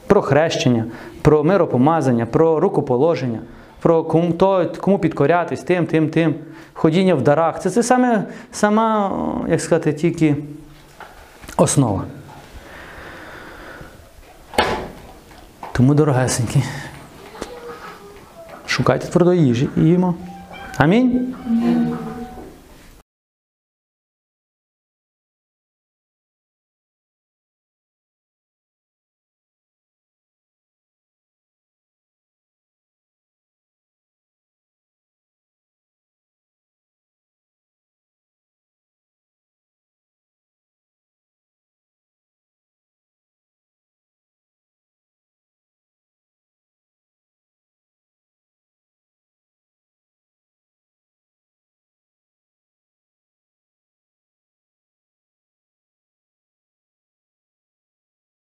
Про хрещення, про миропомазання, про рукоположення, про кому, то, кому підкорятись, тим, тим, тим, ходіння в дарах. Це, це саме, сама, як сказати, тільки основа. Тому дорогесенькі. Шукайте твердої їжі і їмо. Амінь.